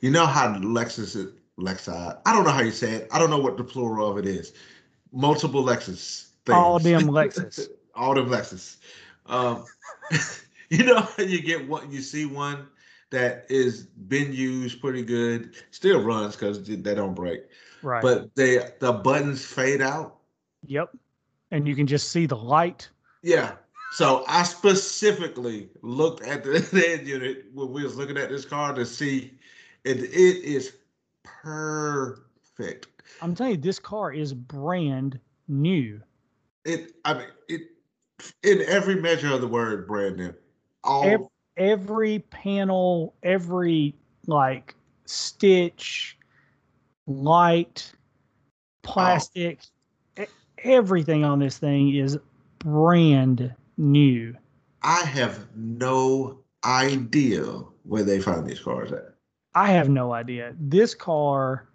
You know how Lexus, is, Lexi, I don't know how you say it. I don't know what the plural of it is. Multiple Lexus. Things. All of them Lexus. All them Lexus. Um, you know how you get what you see one that is been used pretty good, still runs because they don't break, Right. but they the buttons fade out. yep. And you can just see the light. Yeah. So I specifically looked at the head unit when we was looking at this car to see it. It is perfect. I'm telling you, this car is brand new. It. I mean, it in every measure of the word, brand new. All Ev- Every panel, every like stitch, light, plastic, e- everything on this thing is brand new. I have no idea where they found these cars at. I have no idea. This car,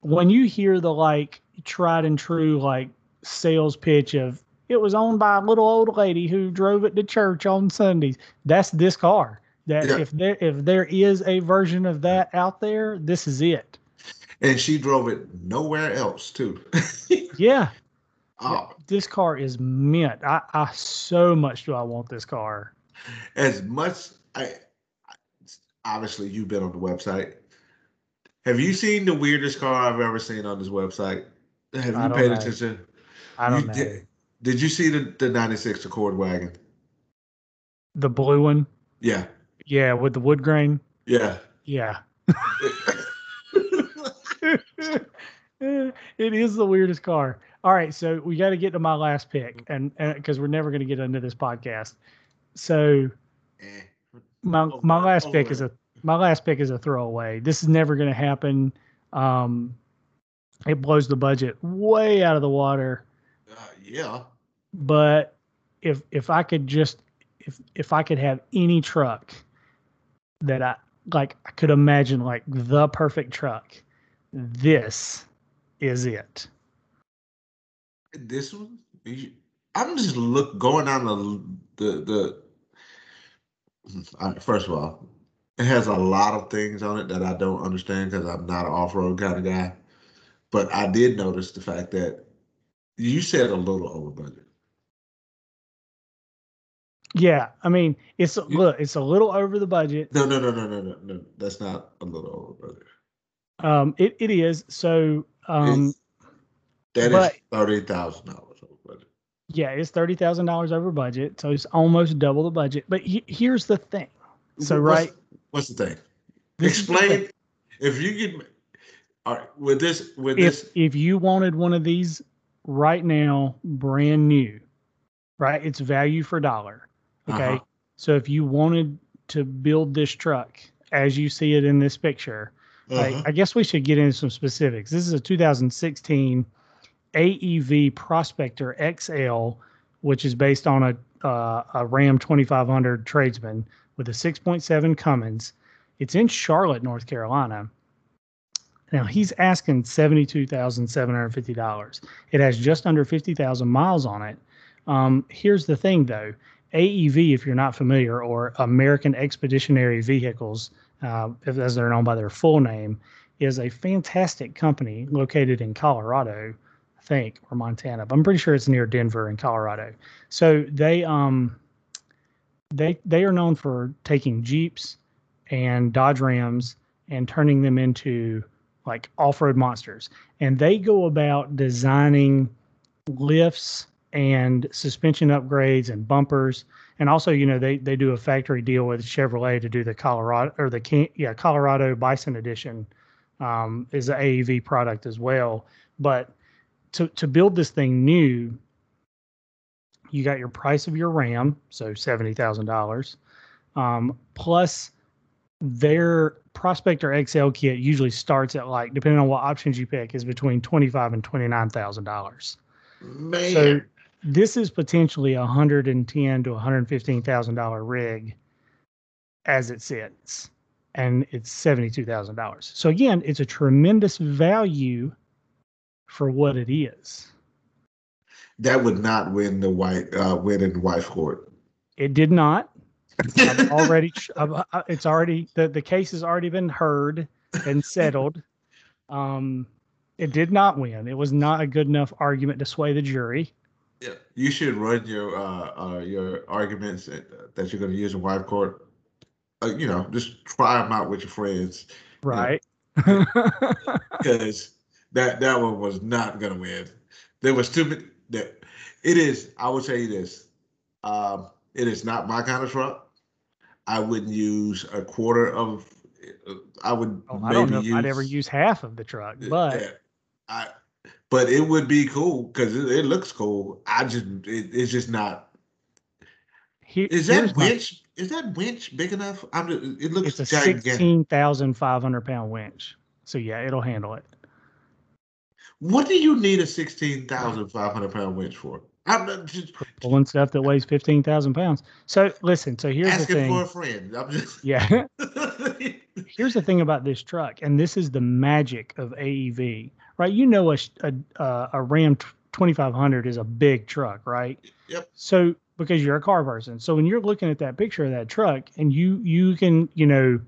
when you hear the like tried and true like sales pitch of it was owned by a little old lady who drove it to church on Sundays, that's this car. That Yeah. if there if there is a version of that out there, this is it. And she drove it nowhere else too. Yeah. Oh, This car is mint. I, I so much do I want this car. as much I obviously you've been on the website. Have you seen the weirdest car I've ever seen on this website? Have I you paid know. attention? I don't You know. Did, did you see the, the 96 Accord wagon? The blue one. Yeah. Yeah, with the wood grain. Yeah. Yeah. it is the weirdest car. All right, so we got to get to my last pick, and because we're never going to get into this podcast. So Eh. my my last pick is a my last pick is a throwaway. This is never going to happen. Um, it blows the budget way out of the water. Uh, yeah. But if if I could just if if I could have any truck that I like, I could imagine like the perfect truck. This is it. This one, I'm just look going down the the the. First of all, it has a lot of things on it that I don't understand because I'm not an off road kind of guy. But I did notice the fact that you said a little over budget. Yeah, I mean, it's a- look, it's a little over the budget. No, no, no, no, no, no, no. That's not a little over budget. Um, it, it is so. Um, That is but- thirty thousand dollars over budget. yeah, it's thirty thousand dollars over budget, so it's almost double the budget. But he, here's the thing. So What's- right, What's the thing? is the Explain. thing. If you get, all right, with this, with if this, if you wanted one of these right now, brand new, right? It's value for dollar. Okay. Uh-huh. So if you wanted to build this truck as you see it in this picture, uh-huh. I guess we should get into some specifics. This is a 2016 AEV Prospector XL, which is based on a uh, a Ram 2500 Tradesman with a 6.7 Cummins. It's in Charlotte, North Carolina. Now he's asking seventy-two thousand seven hundred fifty dollars. It has just under fifty thousand miles on it. Um, here's the thing, though: AEV, if you're not familiar, or American Expeditionary Vehicles, uh, as they're known by their full name, is a fantastic company located in Colorado, I think, or Montana. But I'm pretty sure it's near Denver in Colorado. So they um they they are known for taking Jeeps and Dodge Rams and turning them into like off-road monsters. And they go about designing lifts and suspension upgrades and bumpers. And also, you know, they they do a factory deal with Chevrolet to do the Colorado or the yeah Colorado Bison Edition um, is an AEV product as well. But to to build this thing new, you got your price of your RAM, so seventy thousand dollars, um, plus their Prospector XL kit usually starts at like depending on what options you pick is between twenty five and twenty nine thousand dollars. man, So this is potentially a hundred and ten to one hundred fifteen thousand dollar rig as it sits, and it's seventy two thousand dollars. So again, it's a tremendous value for what it is. that would not win the white uh, win in wife court. It did not. I've already, I've, it's already the the case has already been heard and settled. Um, it did not win. It was not a good enough argument to sway the jury. Yeah, you should run your uh, uh, your arguments that, that you're going to use in wife court. Uh, you know, just try them out with your friends Right. because that that one was not going to win. There was too many. That it is. I will tell you this. Um, it is not my kind of truck. I wouldn't use a quarter of. I would. Oh, I don't know if I'd ever use half of the truck, but Yeah, I, but it would be cool because it, it looks cool. I just, it, it's just not. Is that my- winch? Is that winch big enough? I'm. just- It looks It's a gigantic. sixteen thousand five hundred pound winch. So yeah, it'll handle it. What do you need a sixteen thousand five hundred pound winch for? I'm just Pulling stuff that weighs fifteen thousand pounds. So listen. So here's the asking thing. for a friend. I'm just. yeah. here's the thing about this truck, and this is the magic of AEV, right? You know, a a, uh, a Ram 2500 is a big truck, right? Yep. So because you're a car person, so when you're looking at that picture of that truck, and you you can you know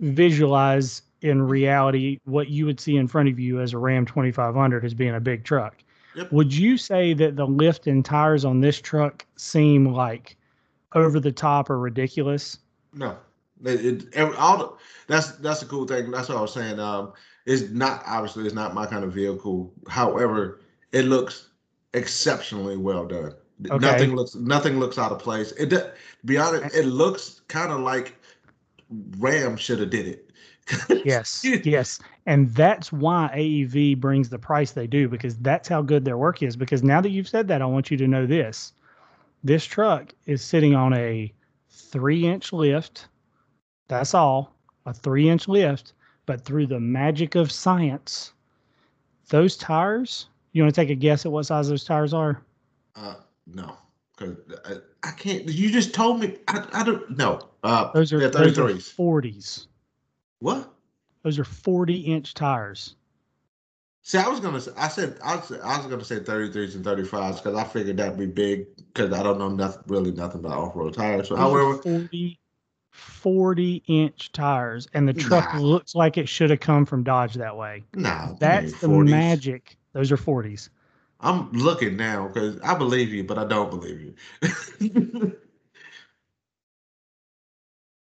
visualize in reality what you would see in front of you as a Ram 2500 as being a big truck. Yep. Would you say that the lift and tires on this truck seem like over the top or ridiculous? No, it, it all the, that's that's the cool thing. That's what I was saying. Um, it's not obviously it's not my kind of vehicle. However, it looks exceptionally well done. Okay. Nothing looks nothing looks out of place. It be honest, it looks kind of like Ram should have did it. Yes, yes. And that's why AEV brings the price they do because that's how good their work is. Because now that you've said that, I want you to know this this truck is sitting on a three inch lift. That's all, a three inch lift. But through the magic of science, those tires, you want to take a guess at what size those tires are? Uh, no, because I, I can't. You just told me. I, I don't know. Uh, Those are yeah, those are 33s. 40s. What? Those are 40 inch tires. See, I was gonna say, I said, I was, I was gonna say 33s and 35s because I figured that'd be big because I don't know nothing, really nothing about off-road tires. So, Those are however, 40, 40 inch tires, and the truck Nah. looks like it should have come from Dodge that way. nah, That's the 40s. magic. Those are 40s. I'm looking now because I believe you, but I don't believe you.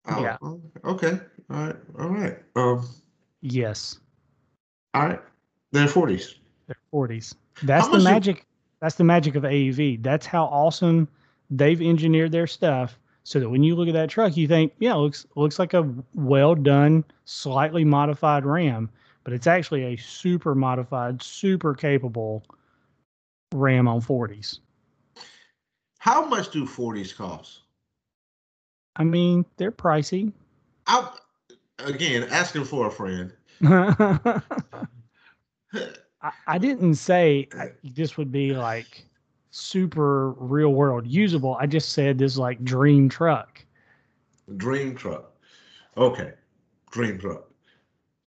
Oh, Yeah. oh, Okay. All right. All right. Um. Yes, All right. They're 40s. they're 40s. That's the magic. That's the magic of AEV. That's how awesome they've engineered their stuff so that when you look at that truck, you think, yeah, it looks looks like a well done, slightly modified Ram, but it's actually a super modified, super capable Ram on 40s. How much do 40s cost? I mean, they're pricey. I again asking for a friend. I, I didn't say this would be like super real world usable. I just said this is like dream truck. Dream truck. Okay. Dream truck.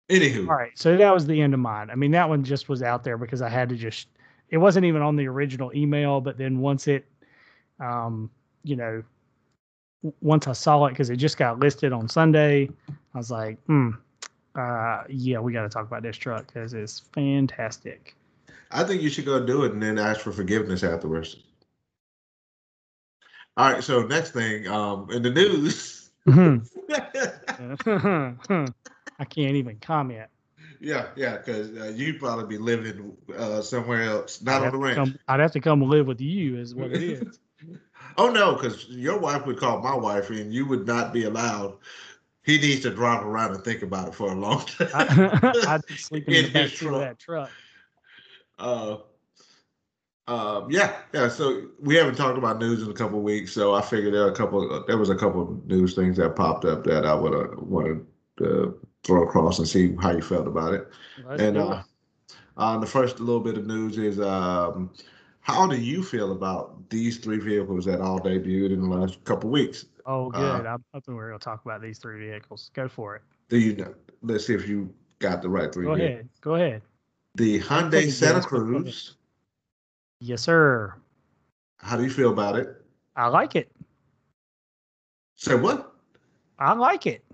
Anywho. All right. So that was the end of mine. I mean, that one just was out there because I had to just, it wasn't even on the original email, but then once it, um, you know, once I saw it, because it just got listed on Sunday, I was like, hmm, uh, yeah, we got to talk about this truck because it's fantastic. I think you should go do it and then ask for forgiveness afterwards. All right. So next thing, um, in the news. I can't even comment. yeah, yeah, because uh, you'd probably be living uh, somewhere else, not I'd on the ranch. come, I'd have to come live with you, is what it is. Oh no, because your wife would call my wife, and you would not be allowed. He needs to drive around and think about it for a long time. I, I'd be sleeping in, In his back seat of truck. that truck. uh, um, yeah, yeah. So we haven't talked about news in a couple of weeks, so I figured there a couple. There was a couple of news things that popped up that I would uh, want to uh, throw across and see how you felt about it. And uh, uh, the first little bit of news is um, how do you feel about these three vehicles that all debuted in the last couple weeks? Oh, uh, good. I'm hoping we're going to talk about these three vehicles. Go for it. Do you know? Let's see if you got the right three. Go vehicles. ahead. Go ahead. The Hyundai Santa guess, but go ahead. Cruz. Yes, sir. How do you feel about it? I like it. Say what? I like it.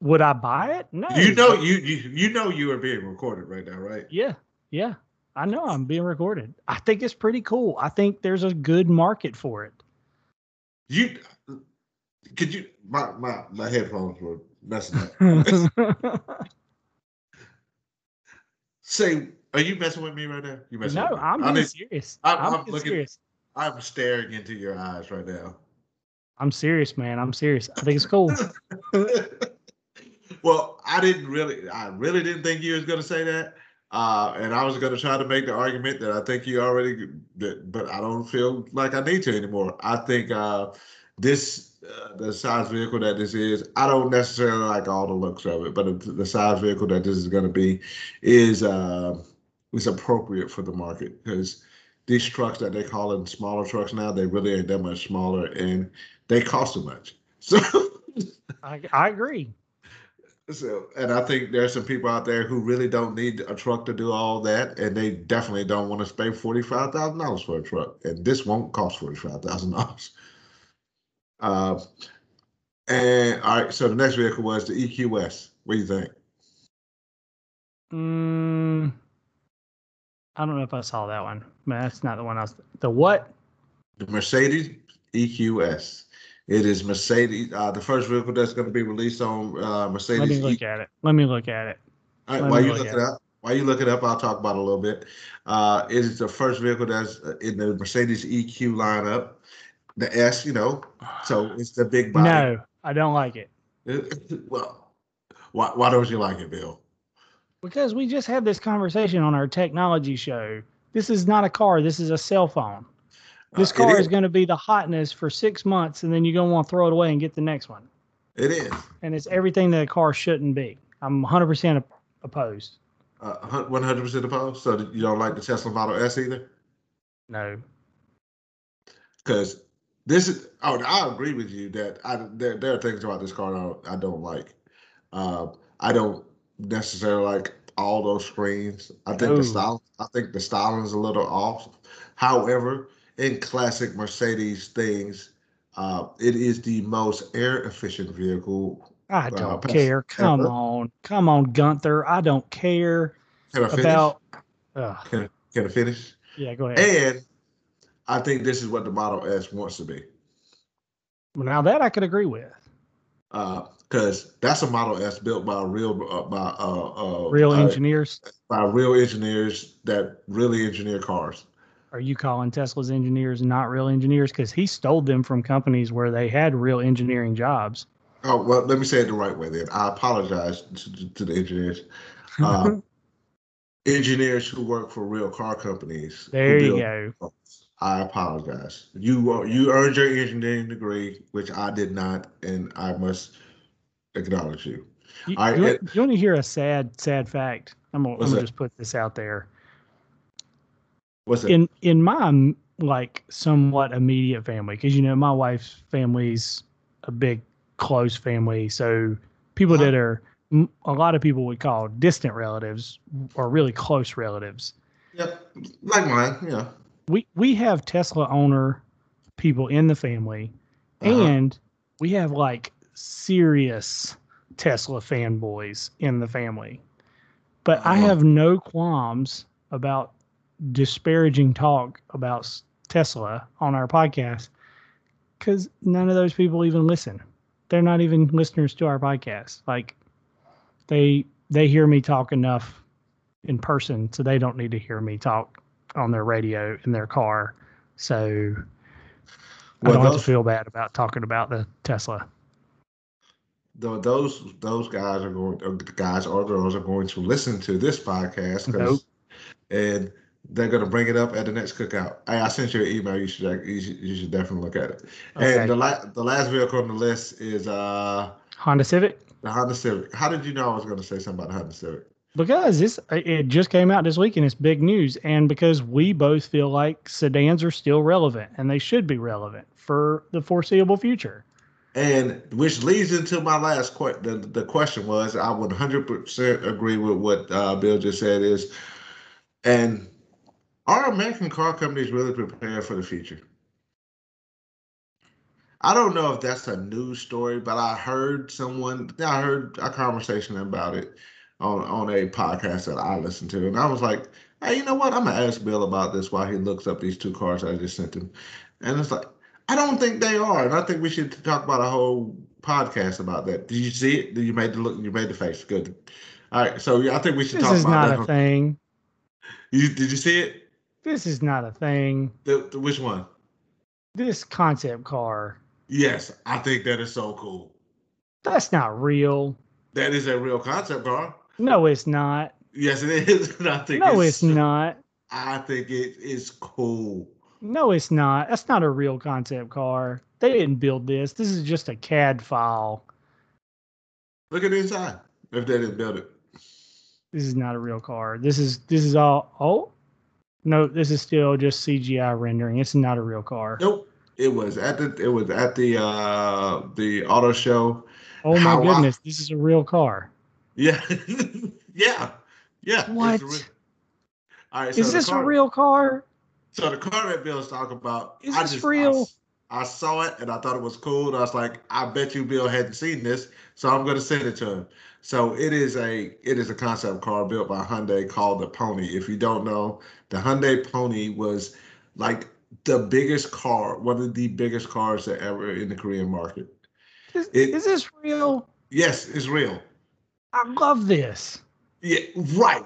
Would I buy it? No. You know you you you know you are being recorded right now, right? Yeah. Yeah. I know I'm being recorded. I think it's pretty cool. I think there's a good market for it. You could you my my my headphones were messing up. Say, are you messing with me right now? You messing no, with me? I'm I being need- serious. I'm- I'm, I'm looking- serious. I'm staring into your eyes right now. I'm serious, man. I'm serious. I think it's cool. well, I didn't really, I really didn't think you was gonna say that, uh, and I was gonna try to make the argument that I think you already, that, but I don't feel like I need to anymore. I think uh, this, uh, the size vehicle that this is, I don't necessarily like all the looks of it, but the, size vehicle that this is gonna be is uh, is appropriate for the market because these trucks that they call them smaller trucks now, they really ain't that much smaller and they cost too much. So. I, I agree. So, and I think there's some people out there who really don't need a truck to do all that, and they definitely don't want to spend forty five thousand dollars for a truck, and this won't cost forty five thousand dollars. Uh, and all right, so the next vehicle was the EQS. What do you think? Mm, I don't know if I saw that one, but that's not the one I was. The what? The Mercedes EQS. It is Mercedes, uh, the first vehicle that's going to be released on uh, Mercedes. Let me look E- at it. Let me look at it. All right, let while you look look it up, while you look it up, I'll talk about it a little bit. Uh, it is the first vehicle that's in the Mercedes EQ lineup. The S, you know, so it's the big body. No, I don't like it well, why, why don't you like it, Bill? because we just had this conversation on our technology show. This is not a car. This is a cell phone. This Uh, car is is. going to be the hotness for six months, and then you're going to want to throw it away and get the next one. It is. And it's everything that a car shouldn't be. I'm 100% opposed. Uh, one hundred percent opposed. So you don't like the Tesla Model S either, No. because this is. Oh, I agree with you that I there, there are things about this car I don't, I don't like. Uh, I don't necessarily like all those screens. I think No. the style. I think the styling is a little off. However, in classic Mercedes things, uh, it is the most air efficient vehicle. I Uh, don't pass- care. Come ever. on. Come on, Gunther. I don't care Can I finish? about. Ugh. Can, can I finish? Yeah, go ahead. And I think this is what the Model S wants to be. Well, now that I could agree with. Uh because that's a Model S built by real uh, by uh, uh, Real uh, engineers. by real engineers that really engineer cars. Are you calling Tesla's engineers not real engineers? Because he stole them from companies where they had real engineering jobs. Oh well, let me say it the right way then. I apologize to, to the engineers. Uh, engineers who work for real car companies. there you go. cars. I apologize. You you earned your engineering degree, which I did not, and I must acknowledge you. You, I- you, it- want, you want to hear a sad, sad fact? I'm gonna, I'm gonna just put this out there. What's it? In in my like somewhat immediate family, because you know my wife's family's a big close family, so people Uh-huh. that are a lot of people would call distant relatives or really close relatives. Yep, like mine. Yeah. we we have Tesla owner people in the family, Uh-huh. and we have like serious Tesla fanboys in the family. But I Uh-huh. have no qualms about disparaging talk about Tesla on our podcast because none of those people even listen. They're not even listeners to our podcast. Like they they hear me talk enough in person, so they don't need to hear me talk on their radio in their car. So I don't have to feel bad about talking about the Tesla. Tho- those those guys are going or guys or girls are going to listen to this podcast Nope. and they're going to bring it up at the next cookout. Hey, I sent you an email. You should you should, you should definitely look at it. Okay. And the la- the last vehicle on the list is uh Honda Civic the Honda Civic. How did you know I was going to say something about the Honda Civic? because this it just came out this week and it's big news and because we both feel like sedans are still relevant and they should be relevant for the foreseeable future. And which leads into my last question. The, the question was, I would 100% agree with what uh, Bill just said is, and are American car companies really prepared for the future? I don't know if that's a news story, but I heard someone, I heard a conversation about it on, on a podcast that I listened to. And I was like, hey, you know what? I'm going to ask Bill about this while he looks up these two cars I just sent him. And it's like, I don't think they are, and I think we should talk about a whole podcast about that. Did you see it? You made the look. You made the face. Good. All right. So yeah, I think we should This talk is about not that. a thing. You, did you see it? This is not a thing. The, the- which one? This concept car, Yes, I think that is so cool. that's not real. That is a real concept car. No, it's not. Yes, it is. I think No, it's not. I think it is cool. No, it's not. That's not a real concept car. They didn't build this. This is just a CAD file. Look at the inside. If they didn't build it, This is not a real car. This is this is all oh no, this is still just CGI rendering. It's not a real car. nope. It was at the it was at the uh the auto show. Oh my How I- goodness, this is a real car. Yeah, yeah, yeah. it's a What? real- All right, so the this car- a real car? So the car that Bill's talking about, Is I this just, real? I saw it and I thought it was cool. And I was like, I bet you Bill hadn't seen this, so I'm going to send it to him. So it is a it is a concept car built by Hyundai called the Pony. If you don't know, the Hyundai Pony was like the biggest car, one of the biggest cars that ever in the Korean market. Is, It- is this real? Yes, it's real. I love this. Yeah, right.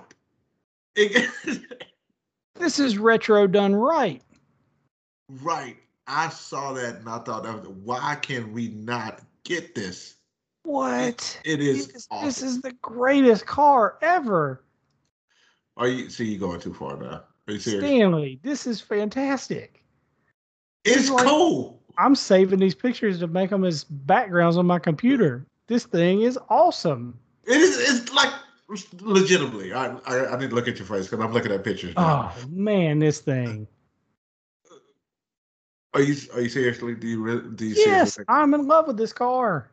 It- This is retro done right. right. I saw that and I thought, why can we not get this? What? It is This, awesome. this is the greatest car ever. Are you see you going too far now? Are you serious? Stanley, this is fantastic. It's like- cool. I'm saving these pictures to make them as backgrounds on my computer. This thing is awesome. It is. It's like legitimately. I I, I need to look at your face because I'm looking at pictures. Now. Oh man, this thing. Are you are you seriously? Do you really? Do you Yes, seriously I'm in love with this car.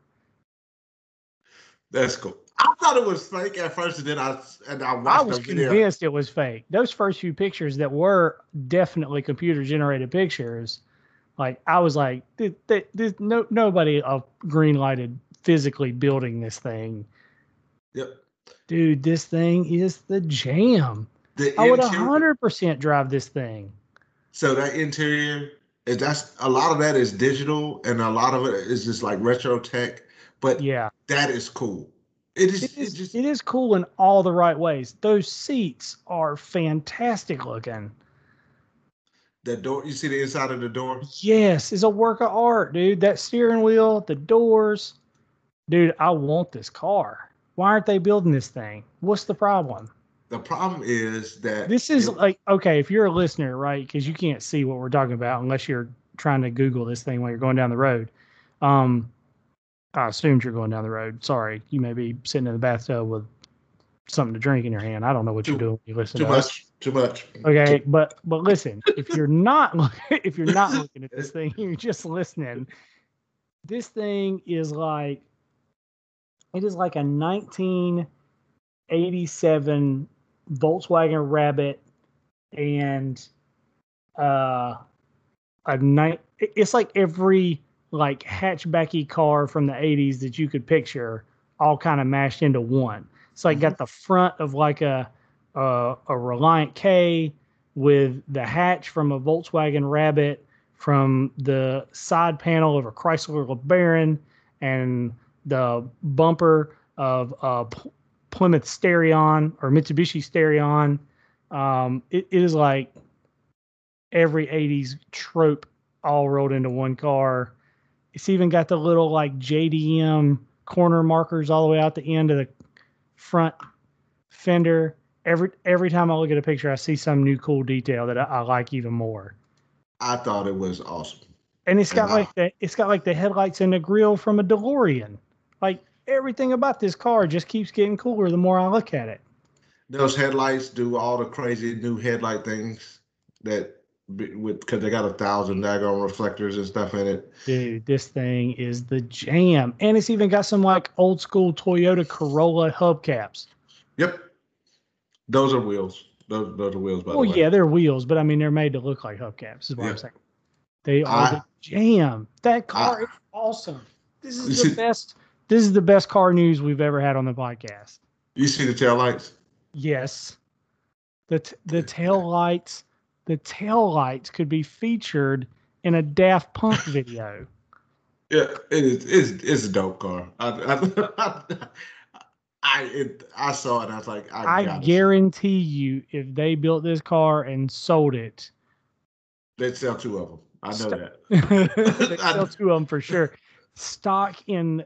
That's cool? I thought it was fake at first, and then I and I watched. I watched was the video. convinced it was fake. Those first few pictures that were definitely computer generated pictures, like I was like, th- th- th- no nobody uh, green lighted physically building this thing. Yep. Dude, this thing is the jam. The I would interior- hundred percent drive this thing. So that interior, is that's a lot of that is digital, and a lot of it is just like retro tech. But Yeah, that is cool. It is. it It is. just It is cool in all the right ways. Those seats are fantastic looking. the door. You see the inside of the door. Yes, it's a work of art, dude. That steering wheel, the doors. Dude, I want this car. Why aren't they building this thing? What's the problem? The problem is that This is it- like, okay, if you're a listener, right? Because you can't see what we're talking about unless you're trying to Google this thing while you're going down the road. Um, I assumed you're going down the road. Sorry. You may be sitting in the bathtub with something to drink in your hand. I don't know what you're doing you listen too to us. much. Too much. Okay, but but listen, if you're not if you're not looking at this thing, you're just listening. This thing is like it is like a 1987 Volkswagen Rabbit and uh a night it's like every like hatchbacky car from the 80s that you could picture all kind of mashed into one. It's like got the front of like a uh, a Reliant K with the hatch from a Volkswagen Rabbit, from the side panel of a Chrysler LeBaron, and the bumper of a Plymouth Starion or Mitsubishi Starion. Um, it, it is like every 80s trope all rolled into one car. It's even got the little like JDM corner markers all the way out the end of the front fender. Every every time I look at a picture, I see some new cool detail that I, I like even more. I thought it was awesome. And it's got And I- like the it's got like the headlights and the grill from a DeLorean. Like everything about this car just keeps getting cooler the more I look at it. Those headlights do all the crazy new headlight things that with because they got a thousand daggone reflectors and stuff in it. Dude, this thing is the jam. And it's even got some like old school Toyota Corolla hubcaps. Yep. Those are wheels. Those those are wheels. By Well, the way. Well, yeah, they're wheels, but I mean they're made to look like hubcaps, is what Yeah. I'm saying. They are I- the jam. That car I- is awesome. This is the see- best this is the best car news we've ever had on the podcast. You see the tail lights? Yes. The t- the tail lights, the tail lights could be featured in a Daft Punk video. Yeah, it is. It's, it's a dope car. I I, I, it, I saw it. and I was like, I, I guarantee you, if they built this car and sold it, They'd sell two of them. I know St- that. they sell two of them for sure. Stock in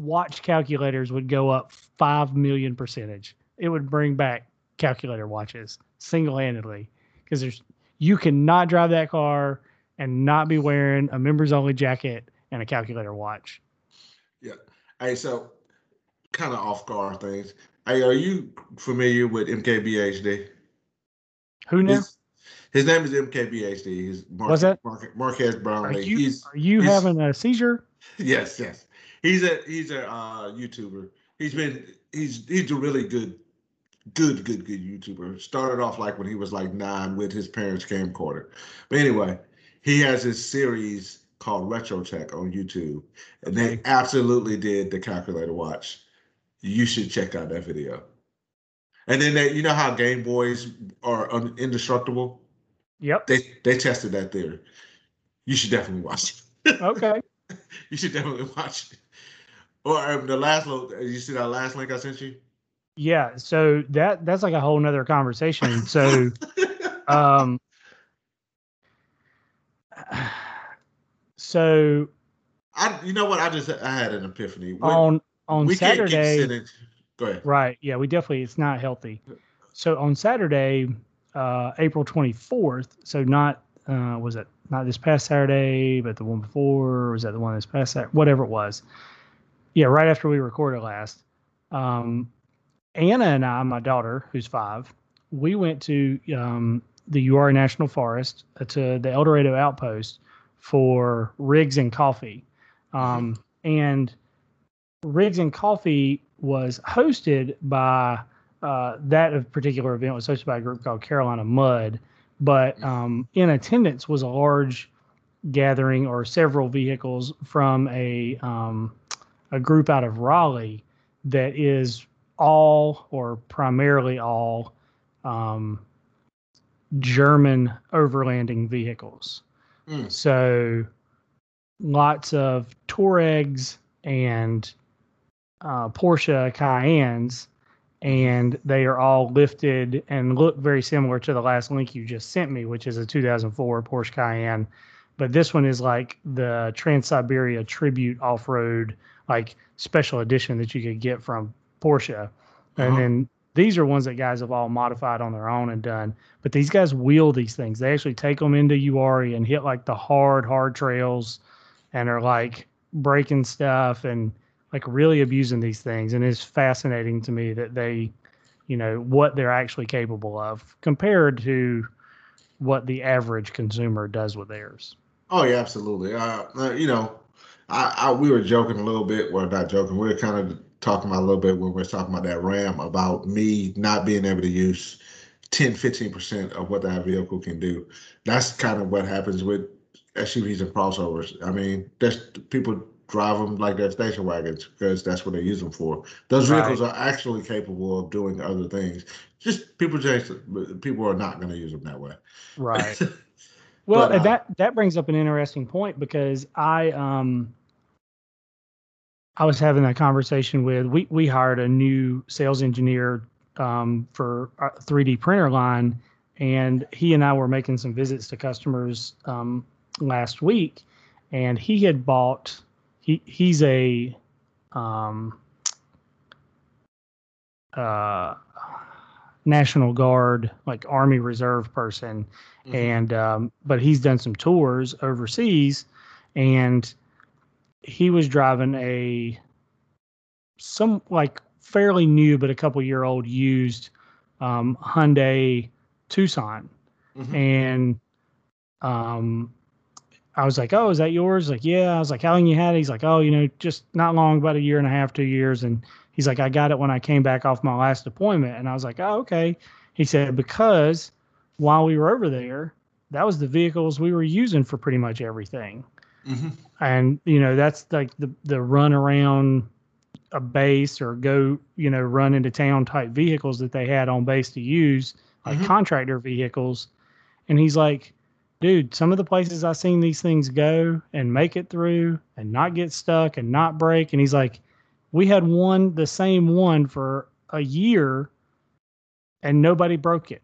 watch calculators would go up five million percentage. It would bring back calculator watches single handedly because there's you cannot drive that car and not be wearing a members only jacket and a calculator watch. Yeah. Hey, so kind of off guard things. Hey, are you familiar with MKBHD? Who now? His, his name is MKBHD. He's Mark, What's that? Mark, Marques Are Brownlee. you He's are you he's- having a seizure? yes, yes. He's a he's a uh, YouTuber. He's been he's he's a really good, good, good, good YouTuber. Started off like when he was like nine with his parents' camcorder. But anyway, he has his series called Retro Tech on YouTube, and they absolutely did the calculator watch. You should check out that video. And then they, you know how Game Boys are un- indestructible. Yep. They they tested that theory. You should definitely watch it. Okay. you should definitely watch it. Or um, the last little, you see that last link I sent you? Yeah. So that that's like a whole nother conversation. So um so I, you know what? I just I had an epiphany. When- on on we can't keep Saturday Go ahead. Right. Yeah, we definitely it's not healthy. So on Saturday, uh April 24th, so not uh was it not this past Saturday, but the one before, or was that the one this past Saturday? Whatever it was. Yeah, right after we recorded last. Um Anna and I, my daughter, who's five, we went to um the Uwharrie National Forest uh, to the Eldorado outpost for rigs and coffee. Um and Rigs and Coffee was hosted by uh, that particular event was hosted by a group called Carolina Mud, but um, in attendance was a large gathering or several vehicles from a um, a group out of Raleigh that is all or primarily all um, German overlanding vehicles. Mm. So lots of Touaregs and uh, Porsche Cayennes, and they are all lifted and look very similar to the last link you just sent me, which is a 2004 Porsche Cayenne. But this one is like the Transsyberia Tribute Off Road, like special edition that you could get from Porsche. And Uh-huh. then these are ones that guys have all modified on their own and done. But these guys wheel these things. They actually take them into Uwharrie and hit like the hard, hard trails and are like breaking stuff and like really abusing these things. And it's fascinating to me that they, you know, what they're actually capable of compared to what the average consumer does with theirs. Oh yeah, absolutely. Uh, uh, you know, I, I we were joking a little bit. Well, not joking. We were kind of talking about a little bit when we're talking about that RAM about me not being able to use 10, 15 percent of what that vehicle can do. That's kind of what happens with SUVs and crossovers. I mean, that's people drive them like they're station wagons because that's what they use them for. Those Right. vehicles are actually capable of doing other things. Just people just people are not going to use them that way. Right. Well, But, uh, that that brings up an interesting point because I um I was having that conversation with we we hired a new sales engineer um, for our 3D printer line, and he and I were making some visits to customers um, last week, and he had bought he he's a um, uh, National Guard like Army Reserve person Mhm. and um, but he's done some tours overseas and he was driving a some like fairly new but a couple year old used um, Hyundai Tucson Mhm. and um I was like, "Oh, is that yours?" Like, "Yeah." I was like, "How long you had it?" He's like, "Oh, you know, just not long, about a year and a half, two years." And he's like, "I got it when I came back off my last deployment." And I was like, "Oh, okay." He said, "Because while we were over there, that was the vehicles we were using for pretty much everything." Mhm. and you know that's like the the run around a base or go you know run into town type vehicles that they had on base to use like Mhm. contractor vehicles and he's like dude some of the places i've seen these things go and make it through and not get stuck and not break and he's like we had one the same one for a year and nobody broke it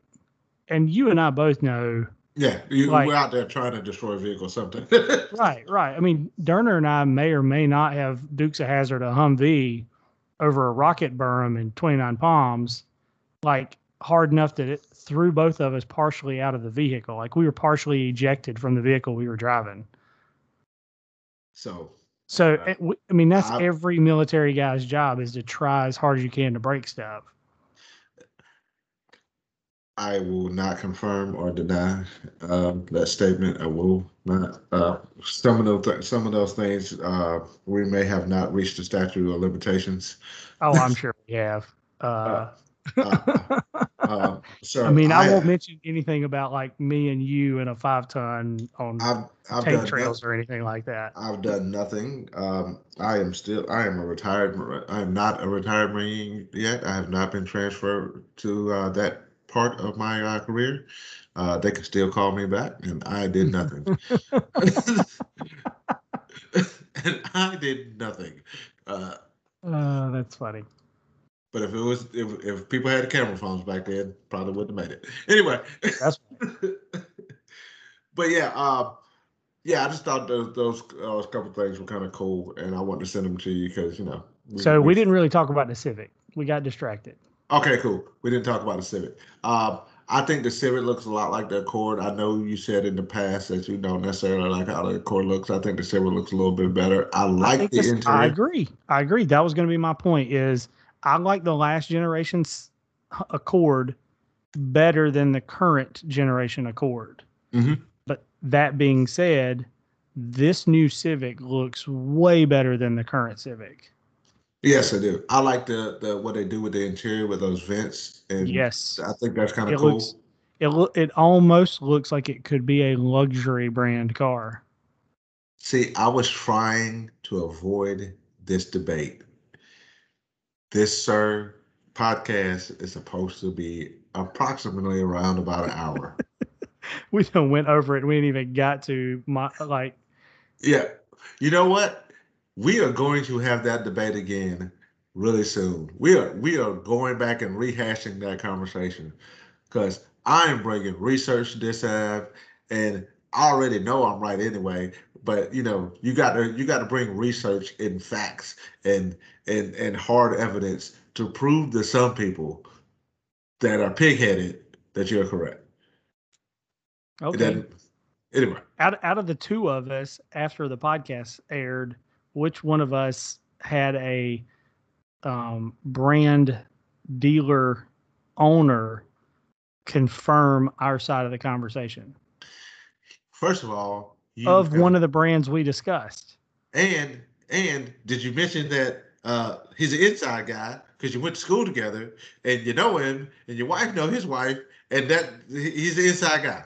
and you and i both know Yeah, you, Like- we're out there trying to destroy a vehicle, something. Right, right. I mean, Derner and I may or may not have Dukes of Hazzard a Humvee over a rocket berm in 29 Palms, like hard enough that it threw both of us partially out of the vehicle. Like we were partially ejected from the vehicle we were driving. so So, Right. it, I mean, that's I- every military guy's job is to try as hard as you can to break stuff. I will not confirm or deny um, that statement. I will not. Uh, some of those th- some of those things uh, we may have not reached the statute of limitations. Oh, I'm sure we have. Uh, Uh, Um, so I mean, I, won't mention anything about like me and you in a five ton on I've, I've done trails nothing. or anything like that. I've done nothing. Um, I am still. I am a retired. I am not a retired Marine yet. I have not been transferred to uh, that part of my uh, career. Uh, they could still call me back, and I did nothing. and I did nothing. Uh, Uh, that's funny. but if it was, if, if people had camera phones back then, probably wouldn't have made it. Anyway. That's but yeah, um, yeah, I just thought those those, those couple things were kind of cool, and I wanted to send them to you because you know. so we didn't really talk about the Civic. We got distracted. Okay, cool. We didn't talk about the Civic. Um, I think the Civic looks a lot like the Accord. I know you said in the past that you don't necessarily like how the Accord looks. I think the Civic looks a little bit better. I I, like think the this- interior. I agree. I agree. That was going to be my point. Is I like the last generation's Accord better than the current generation Accord. Mhm. But that being said, this new Civic looks way better than the current Civic. Yes, I do. I like the the what they do with the interior with those vents, and Yes, I think that's kind of cool. looks- it loo- it almost looks like it could be a luxury brand car. See, I was trying to avoid this debate. This, sir, podcast is supposed to be approximately around about an hour. We went over it. We didn't even got to my like. yeah. You know what? We are going to have that debate again really soon. We are we are going back and rehashing that conversation because I am bringing research to this app, and I already know I'm right anyway. But you know, you got to you got to bring research and facts and and and hard evidence to prove to some people that are pigheaded that you're correct. Okay. doesn't- Anyway, Out out of the two of us, after the podcast aired, which one of us had a um, brand dealer owner confirm our side of the conversation first of all, you of one of the brands we discussed? And and did you mention that uh, he's an inside guy because you went to school together and you know him and your wife know his wife and that he's the inside guy.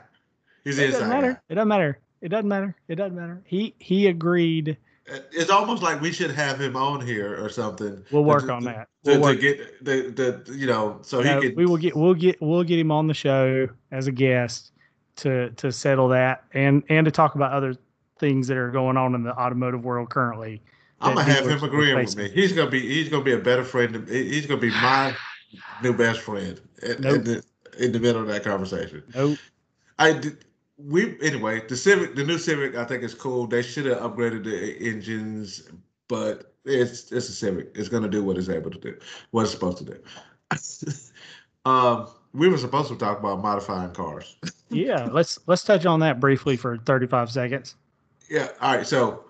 He's the It doesn't inside matter. guy. It doesn't matter. It doesn't matter. It doesn't matter. He he agreed. It's almost like we should have him on here or something. We'll work to- on that. To, We'll to work get the, the you know so No, he can we will get we'll get we'll get him on the show as a guest to to settle that and and to talk about other things that are going on in the automotive world currently. I'm gonna have him agreeing with me. He's gonna be he's gonna be a better friend. He's gonna be my new best friend in, Nope. in the in the middle of that conversation. Nope. I did. We anyway. The Civic, the new Civic, I think is cool. They should have upgraded the engines, but it's it's a Civic. It's gonna do what it's able to do, what it's supposed to do. um, we were supposed to talk about modifying cars. Yeah, let's let's touch on that briefly for 35 seconds. Yeah. All right. So,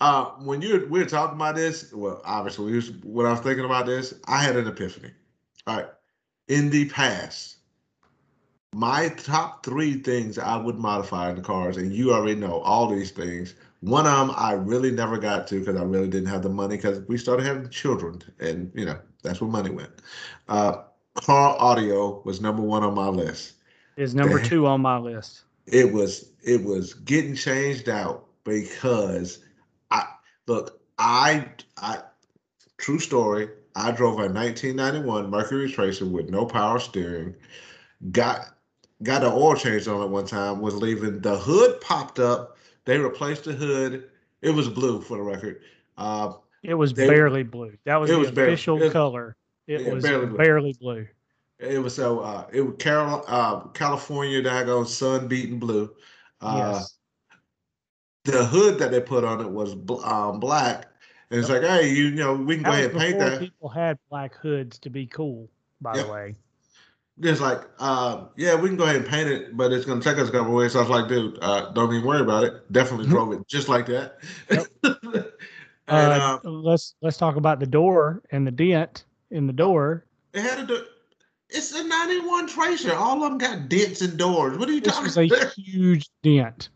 uh, when you we were talking about this, well, obviously, when I was thinking about this, I had an epiphany. All right. In the past, my top three things I would modify in the cars, and you already know all these things. One of them I really never got to because I really didn't have the money because we started having children, and you know that's where money went. Uh, car audio was number one on my list Is number Okay. two on my list. it was it was getting changed out because I look I I true story I drove a 1991 Mercury Tracer with no power steering got got an oil change on it one time was leaving the hood popped up they replaced the hood it was blue for the record uh, It was They- barely blue. That was it the was official it- color. It yeah, was barely barely blue. blue. it was so uh, it was Carol uh, California daggone sun beaten blue uh, yes. the hood that they put on it was bl- um, black. And it's like, hey, you, know, we can go ahead and paint that. people had black hoods to be cool, by Yep. the way. It's like, uh, yeah, we can go ahead and paint it, but it's going to take us a couple of weeks. So I was like, dude, uh, don't even worry about it. Definitely Mhm. drove it just like that. and, Uh, let's let's talk about the door and the dent in the door. it had to do. It's a '91 Tracer. All of them got dents and doors. What are you This talking was a huge dent.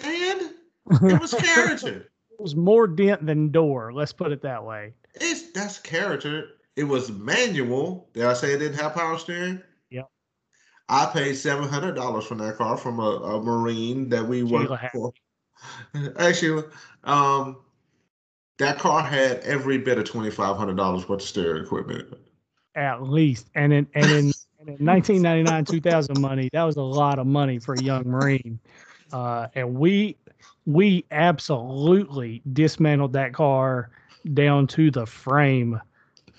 And it was character. It was more dent than door. Let's put it that way. It's that's character. It was manual. Did I say it didn't have power steering? I paid seven hundred dollars for that car from a, a Marine that we worked Sheila for. Actually, um, that car had every bit of twenty five hundred dollars worth of stereo equipment. at least. And in and in, and in 1999, 2000 money, that was a lot of money for a young Marine. Uh, and we we absolutely dismantled that car down to the frame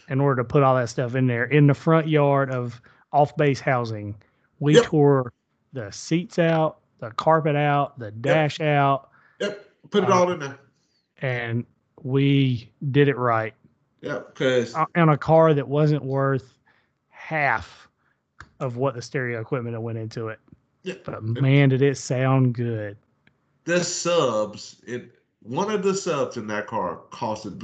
in order to put all that stuff in there in the front yard of off base housing. We Yep. tore the seats out, the carpet out, the dash out, Yep, put it Uh, all in there. and we did it right. Yep, because on a car that wasn't worth half of what the stereo equipment that went into it. Yeah. But man, did it sound good. the subs, it one of the subs in that car costed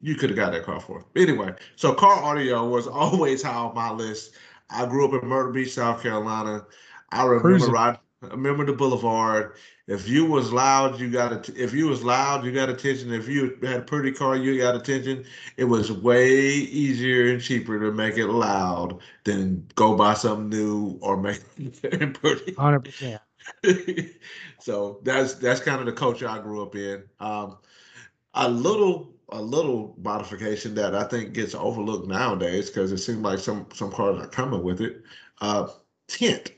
you could have got that car for. Anyway, so car audio was always high on my list. I grew up in Myrtle Beach, South Carolina. I remember riding, I remember the boulevard. If you was loud, you got it. If you was loud, you got attention. If you had a pretty car, you got attention. It was way easier and cheaper to make it loud than go buy something new or make it pretty. 100%. so that's that's kind of the culture I grew up in. Um, a little a little modification that I think gets overlooked nowadays because it seems like some some cars are coming with it. Uh, tint.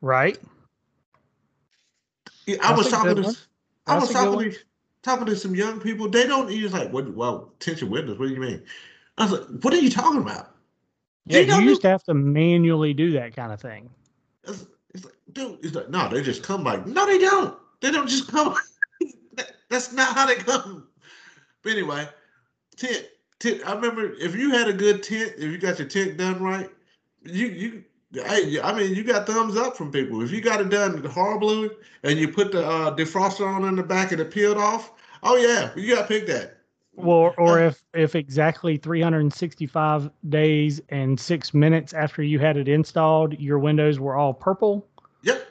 Right? Yeah, I That's was talking to. I was talking to talking to some young people. They don't use like what well tinted windows. What do you mean? I was like, what are you talking about? Yeah, They you do- used to have to manually do that kind of thing. It's, it's like, dude, it's like, no, they just come like, no, they don't. They don't just come. That- that's not how they come. But anyway, tent, tent. I remember if you had a good tent, if you got your tent done right, you you. Hey, I mean, you got thumbs up from people. If you got it done horribly and you put the uh, defroster on in the back and it peeled off, oh yeah, you got picked at. Or, or if if exactly 365 days and six minutes after you had it installed, your windows were all purple. Yep.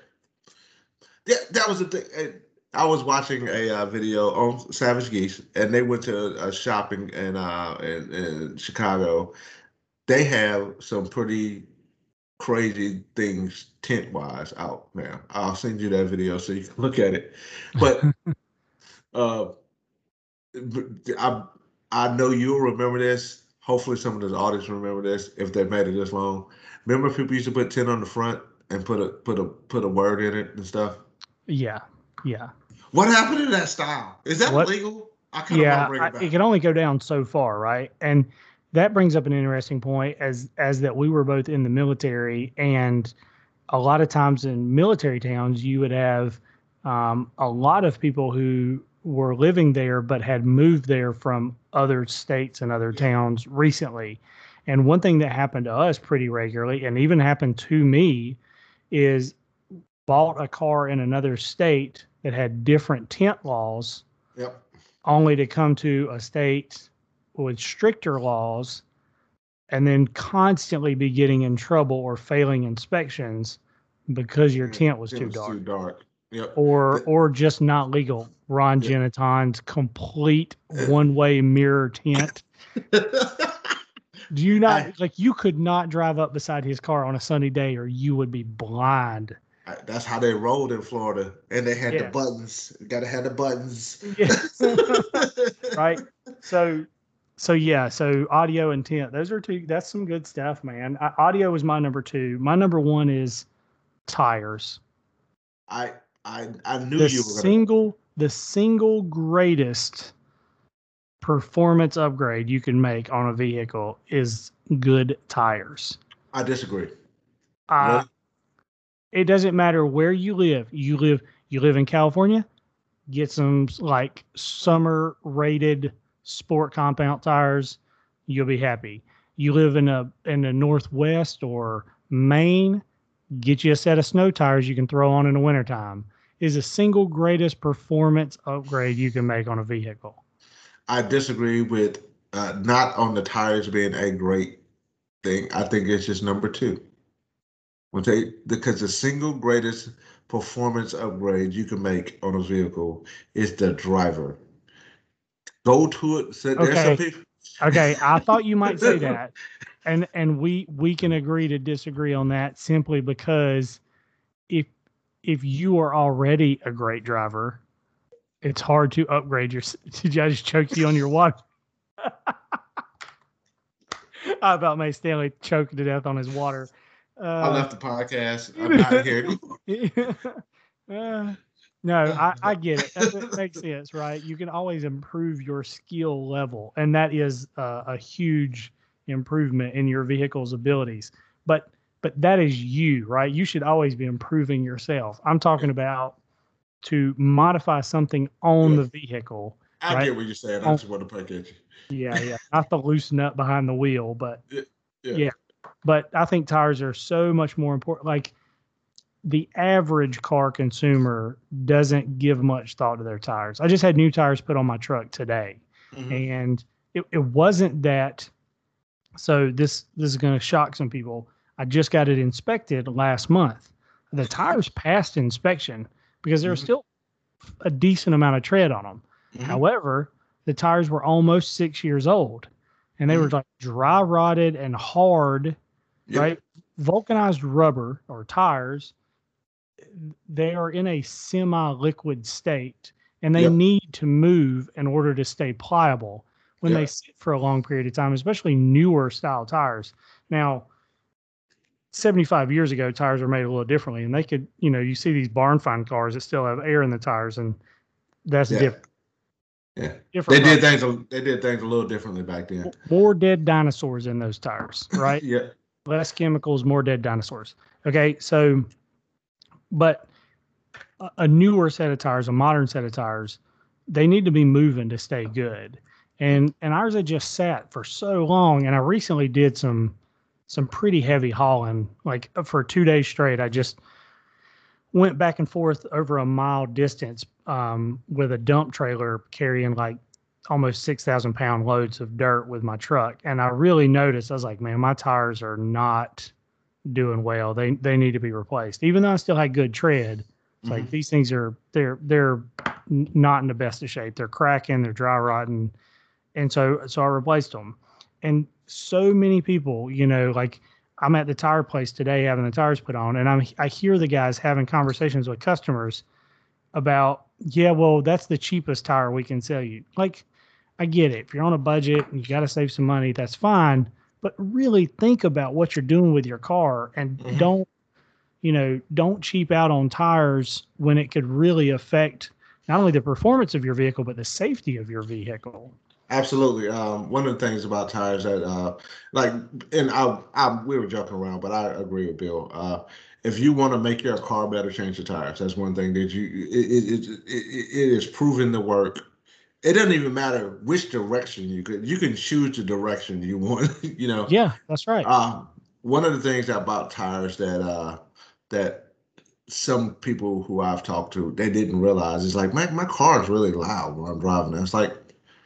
Yeah, that was the thing. I was watching a uh, video on Savage Geese, and they went to a shopping in uh in, in Chicago. They have some pretty crazy things tent wise out now. I'll send you that video so you can look at it. But uh, I I know you'll remember this. Hopefully, some of the audience remember this if they've made it this long. Remember, people used to put tent on the front and put a put a put a word in it and stuff. Yeah, yeah, What happened to that style? Is that What- legal? I kind yeah. want bring I, it it can only go down so far, right? And that brings up an interesting point, as as that we were both in the military, and a lot of times in military towns, you would have um, a lot of people who were living there but had moved there from other states and other towns recently. And one thing that happened to us pretty regularly, and even happened to me, is bought a car in another state that had different tent laws, Yep. only to come to a state with stricter laws and then constantly be getting in trouble or failing inspections because your mm, tent was too was dark Too dark. Yep. or The- or just not legal. Ron Yeah. Geneton's complete eh. one-way mirror tent. Do you not I- like you could not drive up beside his car on a sunny day or you would be blind. I- That's how they rolled in Florida, and they had Yeah. the buttons. Got to have the buttons. right? So so yeah, so audio and tent. Those are two that's some good stuff, man. I, audio is my number 2. My number 1 is tires. I I I knew the you were gonna. single the single greatest performance upgrade you can make on a vehicle is good tires. I disagree. Uh, Really? It doesn't matter where you live. You live you live in California, get some like summer rated sport compound tires, you'll be happy. You live in a in the northwest or Maine, get you a set of snow tires you can throw on in the wintertime. Is the single greatest performance upgrade you can make on a vehicle. I disagree with uh, not on the tires being a great thing. I think it's just number two. When they because the single greatest performance upgrade you can make on a vehicle is the driver. Go to it. So Okay. Okay, I thought you might say that. and and we we can agree to disagree on that simply because if if you are already a great driver, it's hard to upgrade your. Did I just choke you on your water? I about made Stanley choke to death on his water. Uh, I left the podcast. I'm out here. uh, no, I, I get it. That makes sense, right? You can always improve your skill level, and that is uh, a huge improvement in your vehicle's abilities. But but that is you, right? You should always be improving yourself. I'm talking about to modify something on the vehicle. I right? get what you're saying. I just want to pick at you. Yeah, yeah. Not the loose nut behind the wheel, but yeah. yeah. But I think tires are so much more important. Like the average car consumer doesn't give much thought to their tires. I just had new tires put on my truck today. Mm-hmm. And it, it wasn't that so this this is going to shock some people. I just got it inspected last month. The tires passed inspection because there's mm-hmm. still a decent amount of tread on them. Mm-hmm. However, the tires were almost six years old and they mm-hmm. were like dry rotted and hard, yep. right? Vulcanized rubber or tires, they are in a semi liquid state and they yep. need to move in order to stay pliable when yeah. they sit for a long period of time, especially newer style tires. Now, 75 years ago, tires were made a little differently, and they could, you know, you see these barn find cars that still have air in the tires, and that's yeah. different. Yeah. They did things. They did things a little differently back then. More dead dinosaurs in those tires, right? yeah. Less chemicals, more dead dinosaurs. Okay, so, but a, newer set of tires, a modern set of tires, they need to be moving to stay good and and ours had just sat for so long and i recently did some some pretty heavy hauling like uh, for two days straight i just went back and forth over a mile distance um, with a dump trailer carrying like almost 6,000 pound loads of dirt with my truck. And I really noticed, I was like, man, my tires are not doing well. They, they need to be replaced. Even though I still had good tread, it's mm-hmm. like these things are, they're, they're not in the best of shape. They're cracking, they're dry rotting and so so I replaced them. And so many people, you know, like I'm at the tire place today having the tires put on, and I'm I hear the guys having conversations with customers about, yeah, well, that's the cheapest tire we can sell you. Like, I get it. If you're on a budget and you got to save some money, that's fine. But really think about what you're doing with your car and mm-hmm. don't, you know, don't cheap out on tires when it could really affect not only the performance of your vehicle, but the safety of your vehicle. Absolutely. Um, one of the things about tires that, uh, like, and I, I, we were joking around, but I agree with Bill. Uh, if you want to make your car better, change the tires. That's one thing that you, it, it, it, it is proven to work. It doesn't even matter which direction you could, you can choose the direction you want, you know? Yeah, that's right. Um, one of the things about tires that, uh, that some people who I've talked to, they didn't realize is like, my, my car is really loud when I'm driving. It's like,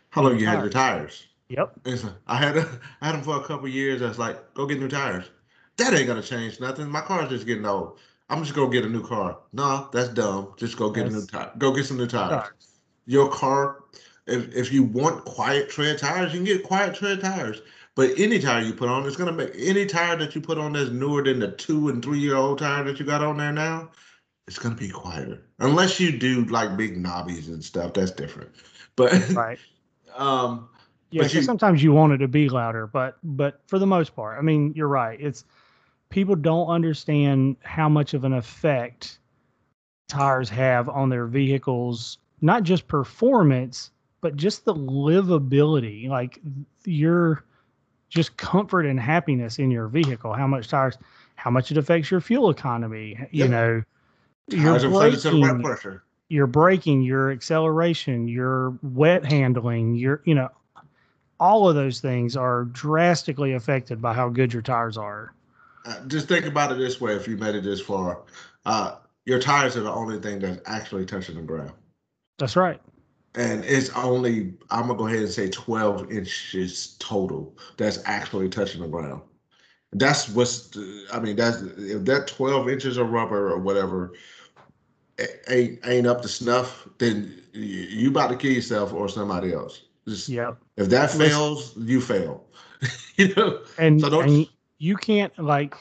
how long you had your tires? Yep. I had a, I had them for a couple years. I was like, go get new tires. That ain't gonna change nothing. My car's just getting old. I'm just gonna get a new car. No, that's dumb. Just go get that's, a new tire. Go get some new tires. tires. Your car, if if you want quiet tread tires, you can get quiet tread tires. But any tire you put on, it's gonna make any tire that you put on that's newer than the two and three year old tire that you got on there now, it's gonna be quieter. Unless you do like big knobbies and stuff, that's different. But right. Um, yeah, you, sometimes you want it to be louder, but but for the most part, I mean, you're right. It's people don't understand how much of an effect tires have on their vehicles, not just performance, but just the livability, like your just comfort and happiness in your vehicle. How much tires, how much it affects your fuel economy. You yep. know, your braking, pressure your braking, your acceleration, your wet handling, your you know, all of those things are drastically affected by how good your tires are. Uh, just think about it this way: if you made it this far, uh, your tires are the only thing that's actually touching the ground. That's right. And it's only I'm gonna go ahead and say 12 inches total that's actually touching the ground. That's what's I mean that's if that 12 inches of rubber or whatever ain't ain't up to snuff, then you about to kill yourself or somebody else. Just, yep. If that fails, you fail. you know, and, So don't- and you can't like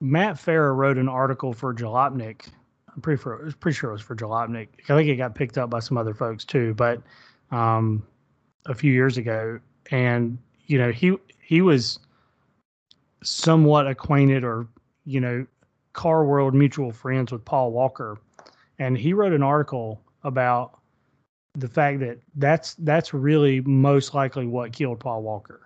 Matt Farah wrote an article for Jalopnik. I'm pretty sure, pretty sure it was for Jalopnik. I think it got picked up by some other folks too, but um, a few years ago, and you know he he was somewhat acquainted or you know car world mutual friends with Paul Walker, and he wrote an article about the fact that that's that's really most likely what killed Paul Walker.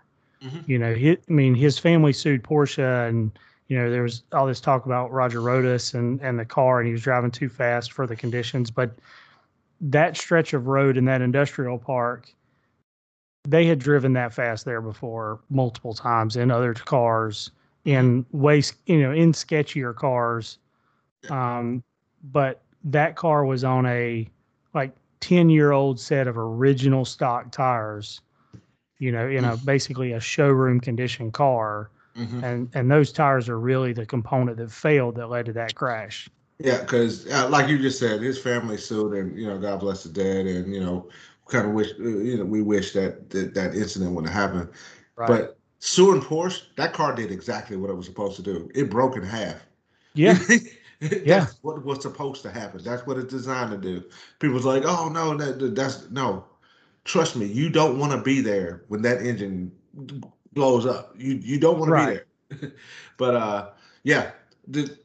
Mhm. You know, he, I mean, his family sued Porsche, and you know there was all this talk about Roger Rodas and and the car, and he was driving too fast for the conditions. But that stretch of road in that industrial park, they had driven that fast there before multiple times in other cars, in ways you know in sketchier cars. Um, but that car was on a like 10 year old set of original stock tires you know in a basically a showroom condition car Mhm. and and those tires are really the component that failed that led to that crash Yeah, because uh, like you just said, his family sued, and you know, God bless the dead, and you know, kind of wish, uh, you know, we wish that that, that incident wouldn't have happened. right But suing Porsche, that car did exactly what it was supposed to do. It broke in half. yeah That's Yeah. what was supposed to happen. That's what it's designed to do. People's like, oh no, that, that's no. Trust me, you don't want to be there when that engine blows up. You you don't want Right. to be there. but uh, yeah, the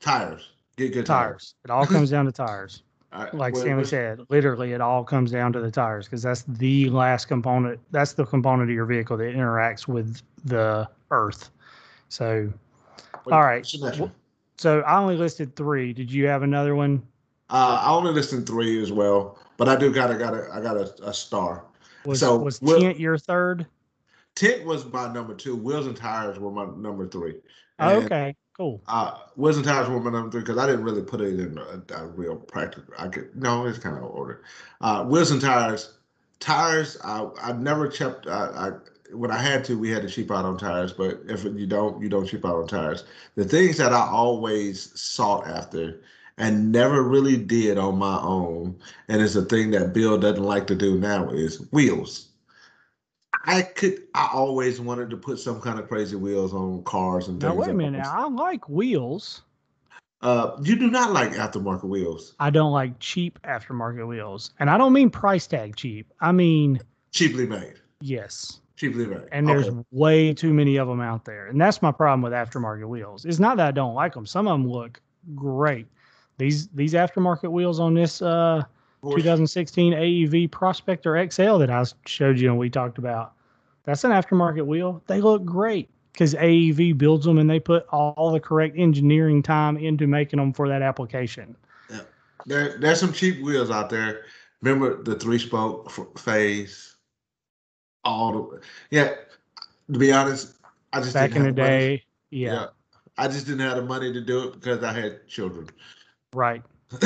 tires get good tires. tires it all comes down to tires right, like what- said literally it all comes down to the tires because that's the last component that's the component of your vehicle that interacts with the earth so all right. what's your next one? so i only listed three did you have another one Uh, I only listed three as well, but I do gotta gotta I got a, a star. was So, was Will- Tint your third Tent was my number two. Wheels and tires were my number three. oh, And, okay cool Uh, wheels and tires were my number three because I didn't really put it in a, a real practical. I could no, it's kind of order. Uh, wheels and tires. Tires. I I never cheaped. I, I when I had to, we had to cheap out on tires. But if you don't, you don't cheap out on tires. The things that I always sought after and never really did on my own, and it's a thing that Bill doesn't like to do now is wheels. I could. I always wanted to put some kind of crazy wheels on cars and things. Now, wait a minute i like wheels Uh, you do not like aftermarket wheels, I don't like cheap aftermarket wheels. And I don't mean price tag cheap. I mean, cheaply made, yes. cheaply made. And there's Okay. way too many of them out there. And that's my problem with aftermarket wheels. It's not that I don't like them. Some of them look great. These these aftermarket wheels on this uh, 2016 AEV Prospector XL that I showed you and we talked about. That's an aftermarket wheel. They look great because AEV builds them and they put all the correct engineering time into making them for that application. There, there's some cheap wheels out there. Remember the three spoke phase? All the yeah. To be honest, I just Back in the money. day, yeah, I just didn't have the money to do it because I had children. Right,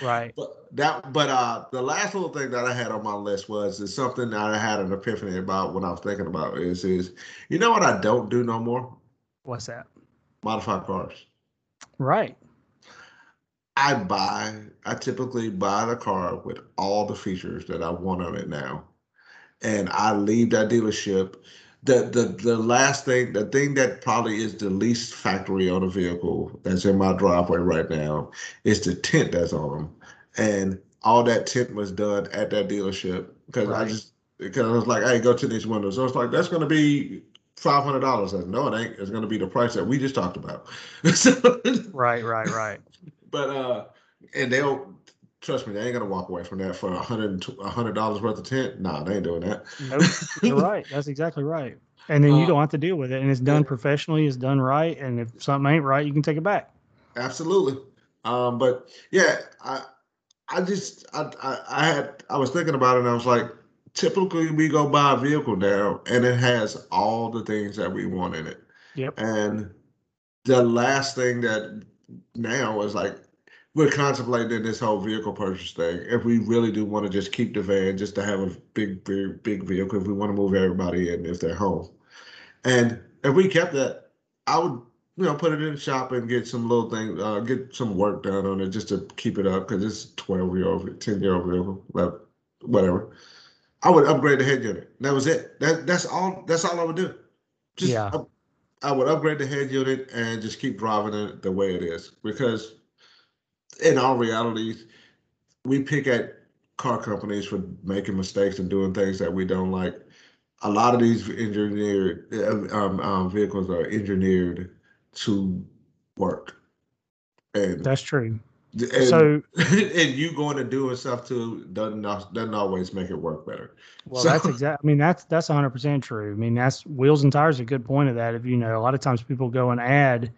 right. But that, but uh, the last little thing that I had on my list was is something that I had an epiphany about when I was thinking about is is you know what I don't do no more What's that? modify cars. Right. I buy, I typically buy the car with all the features that I want on it now. And I leave that dealership. The the the last thing, the thing that probably is the least factory on a vehicle that's in my driveway right now is the tint that's on them. And all that tint was done at that dealership because I just because I was like, hey, go to these windows. So I was like, that's gonna be five hundred dollars. I said, no, it ain't. It's gonna be the price that we just talked about. so, Right, right, right. but uh, and they'll trust me, they ain't gonna walk away from that for a hundred a hundred dollars worth of tent. Nah, they ain't doing that. Nope, you're right. That's exactly right. And then you Uh, don't have to deal with it, and it's done yeah. professionally. It's done right, and if something ain't right, you can take it back. Absolutely. Um, but yeah, I I just I, I I had I was thinking about it and I was like, typically we go buy a vehicle now and it has all the things that we want in it. Yep. And the last thing that now is like we're contemplating this whole vehicle purchase thing. If we really do want to just keep the van, just to have a big, big, big vehicle, if we want to move everybody in if they're home, and if we kept that, I would, you know, put it in the shop and get some little thing, uh, get some work done on it just to keep it up because it's twelve year old, ten year old vehicle, whatever. I would upgrade the head unit. That was it. That that's all. That's all I would do. Just Yeah. up- I would upgrade the head unit and just keep driving it the way it is because, in all reality, we pick at car companies for making mistakes and doing things that we don't like. A lot of these engineered um, um, vehicles are engineered to work, and That's true. and, So, and you going to doing stuff too doesn't doesn't always make it work better. well, So- that's exact. I mean, that's that's 100 percent true. I mean, that's wheels and tires. is A good point of that. If you know, a lot of times people go and add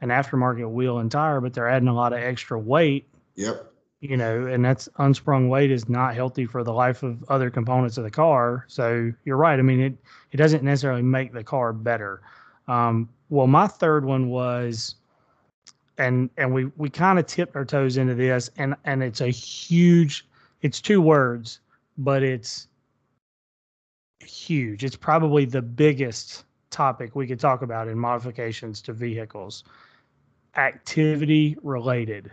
an aftermarket wheel and tire, but they're adding a lot of extra weight. Yep. You know, and that's unsprung weight is not healthy for the life of other components of the car. So you're right. I mean, it it doesn't necessarily make the car better. Um, well, my third one was, and and we we kind of tipped our toes into this, and and it's a huge. It's two words, but it's huge. It's probably the biggest topic we could talk about in modifications to vehicles. Activity related.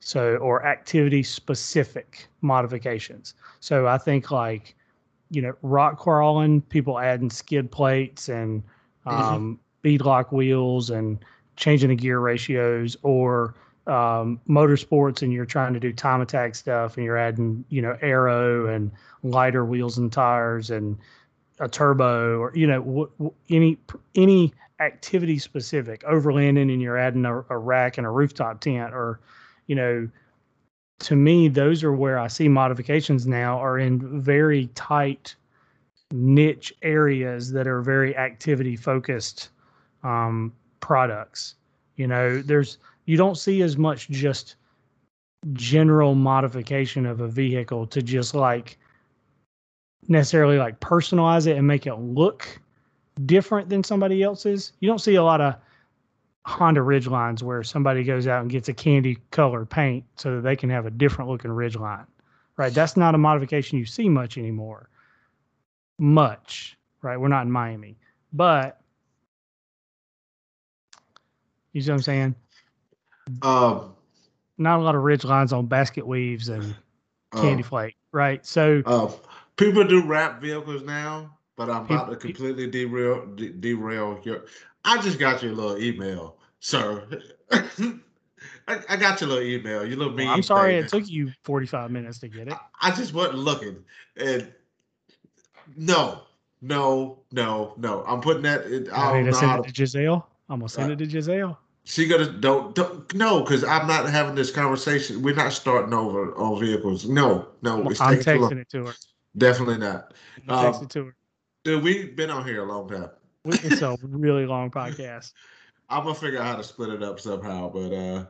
So, or activity specific modifications. So, I think like, you know, rock crawling, people adding skid plates and um, beadlock wheels and changing the gear ratios, or um, motorsports, and you're trying to do time attack stuff and you're adding, you know, aero and lighter wheels and tires and a turbo or you know w- w- any any activity specific overlanding and you're adding a, a rack and a rooftop tent or you know to me those are where i see modifications now are in very tight niche areas that are very activity focused um, products. You know there's you don't see as much just general modification of a vehicle to just like necessarily like personalize it and make it look different than somebody else's. You don't see a lot of Honda Ridgelines where somebody goes out and gets a candy colored paint so that they can have a different looking Ridgeline. Right? That's not a modification you see much anymore. Much, right? We're not in Miami. But you see what I'm saying? Um. Not a lot of Ridgelines on basket weaves and candy uh, flake, right? So uh, people do wrap vehicles now, but I'm about to completely derail de- derail your. I just got your little email, sir. I, I got your little email. Your little well, mean I'm sorry thing. it took you 45 minutes to get it. I just wasn't looking, and no, no, no, no. I'm putting that. In, I I don't to know send how it to Giselle. I'm gonna send Uh, it to Giselle. She gonna don't don't no, because I'm not having this conversation. We're not starting over on vehicles. No, no, I'm taking texting it to her. Definitely not. Um, texting it to her. Dude, we've been on here a long time. It's a really long podcast. I'm gonna figure out how to split it up somehow. But uh,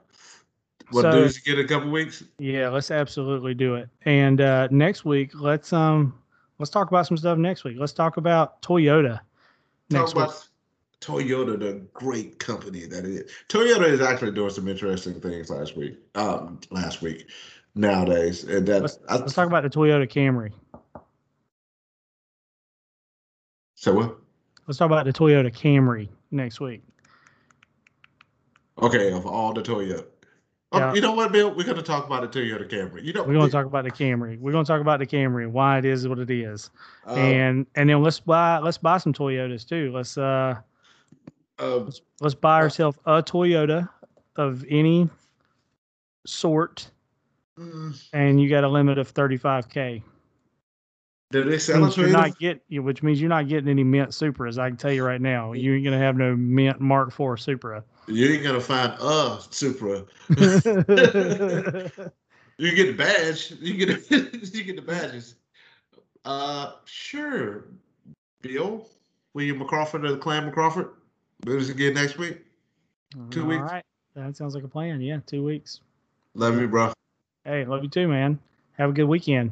what So- dudes get a couple weeks? Yeah, let's absolutely do it. And uh, next week, let's um let's talk about some stuff next week. Let's talk about Toyota Talk next week. about Toyota, the great company that it is. Toyota is actually doing some interesting things last week. Um, last week, nowadays, and that Let's, I, let's talk about the Toyota Camry. So what? Let's talk about the Toyota Camry next week. Okay, of all the Toyota. Oh, Yeah. You know what, Bill? We're gonna talk about the Toyota Camry. You know, We're gonna talk about the Camry. We're gonna talk about the Camry and why it is what it is. uh, and and then let's buy let's buy some Toyotas too. Let's uh um, let's buy Uh, ourselves a Toyota of any sort, mm, and you got a limit of 35k. Do they sell a you're not get, which means you're not getting any Mint Supras. I can tell you right now, you ain't gonna have no Mint Mark IV Supra. You ain't gonna find a Supra. You get the badge. You get you get the badges. Uh, sure. Bill, William McCrawford of the Clan McCrawford. Do this again next week. Two All weeks. right, that sounds like a plan. Yeah, two weeks. Love you, bro. Hey, love you too, man. Have a good weekend.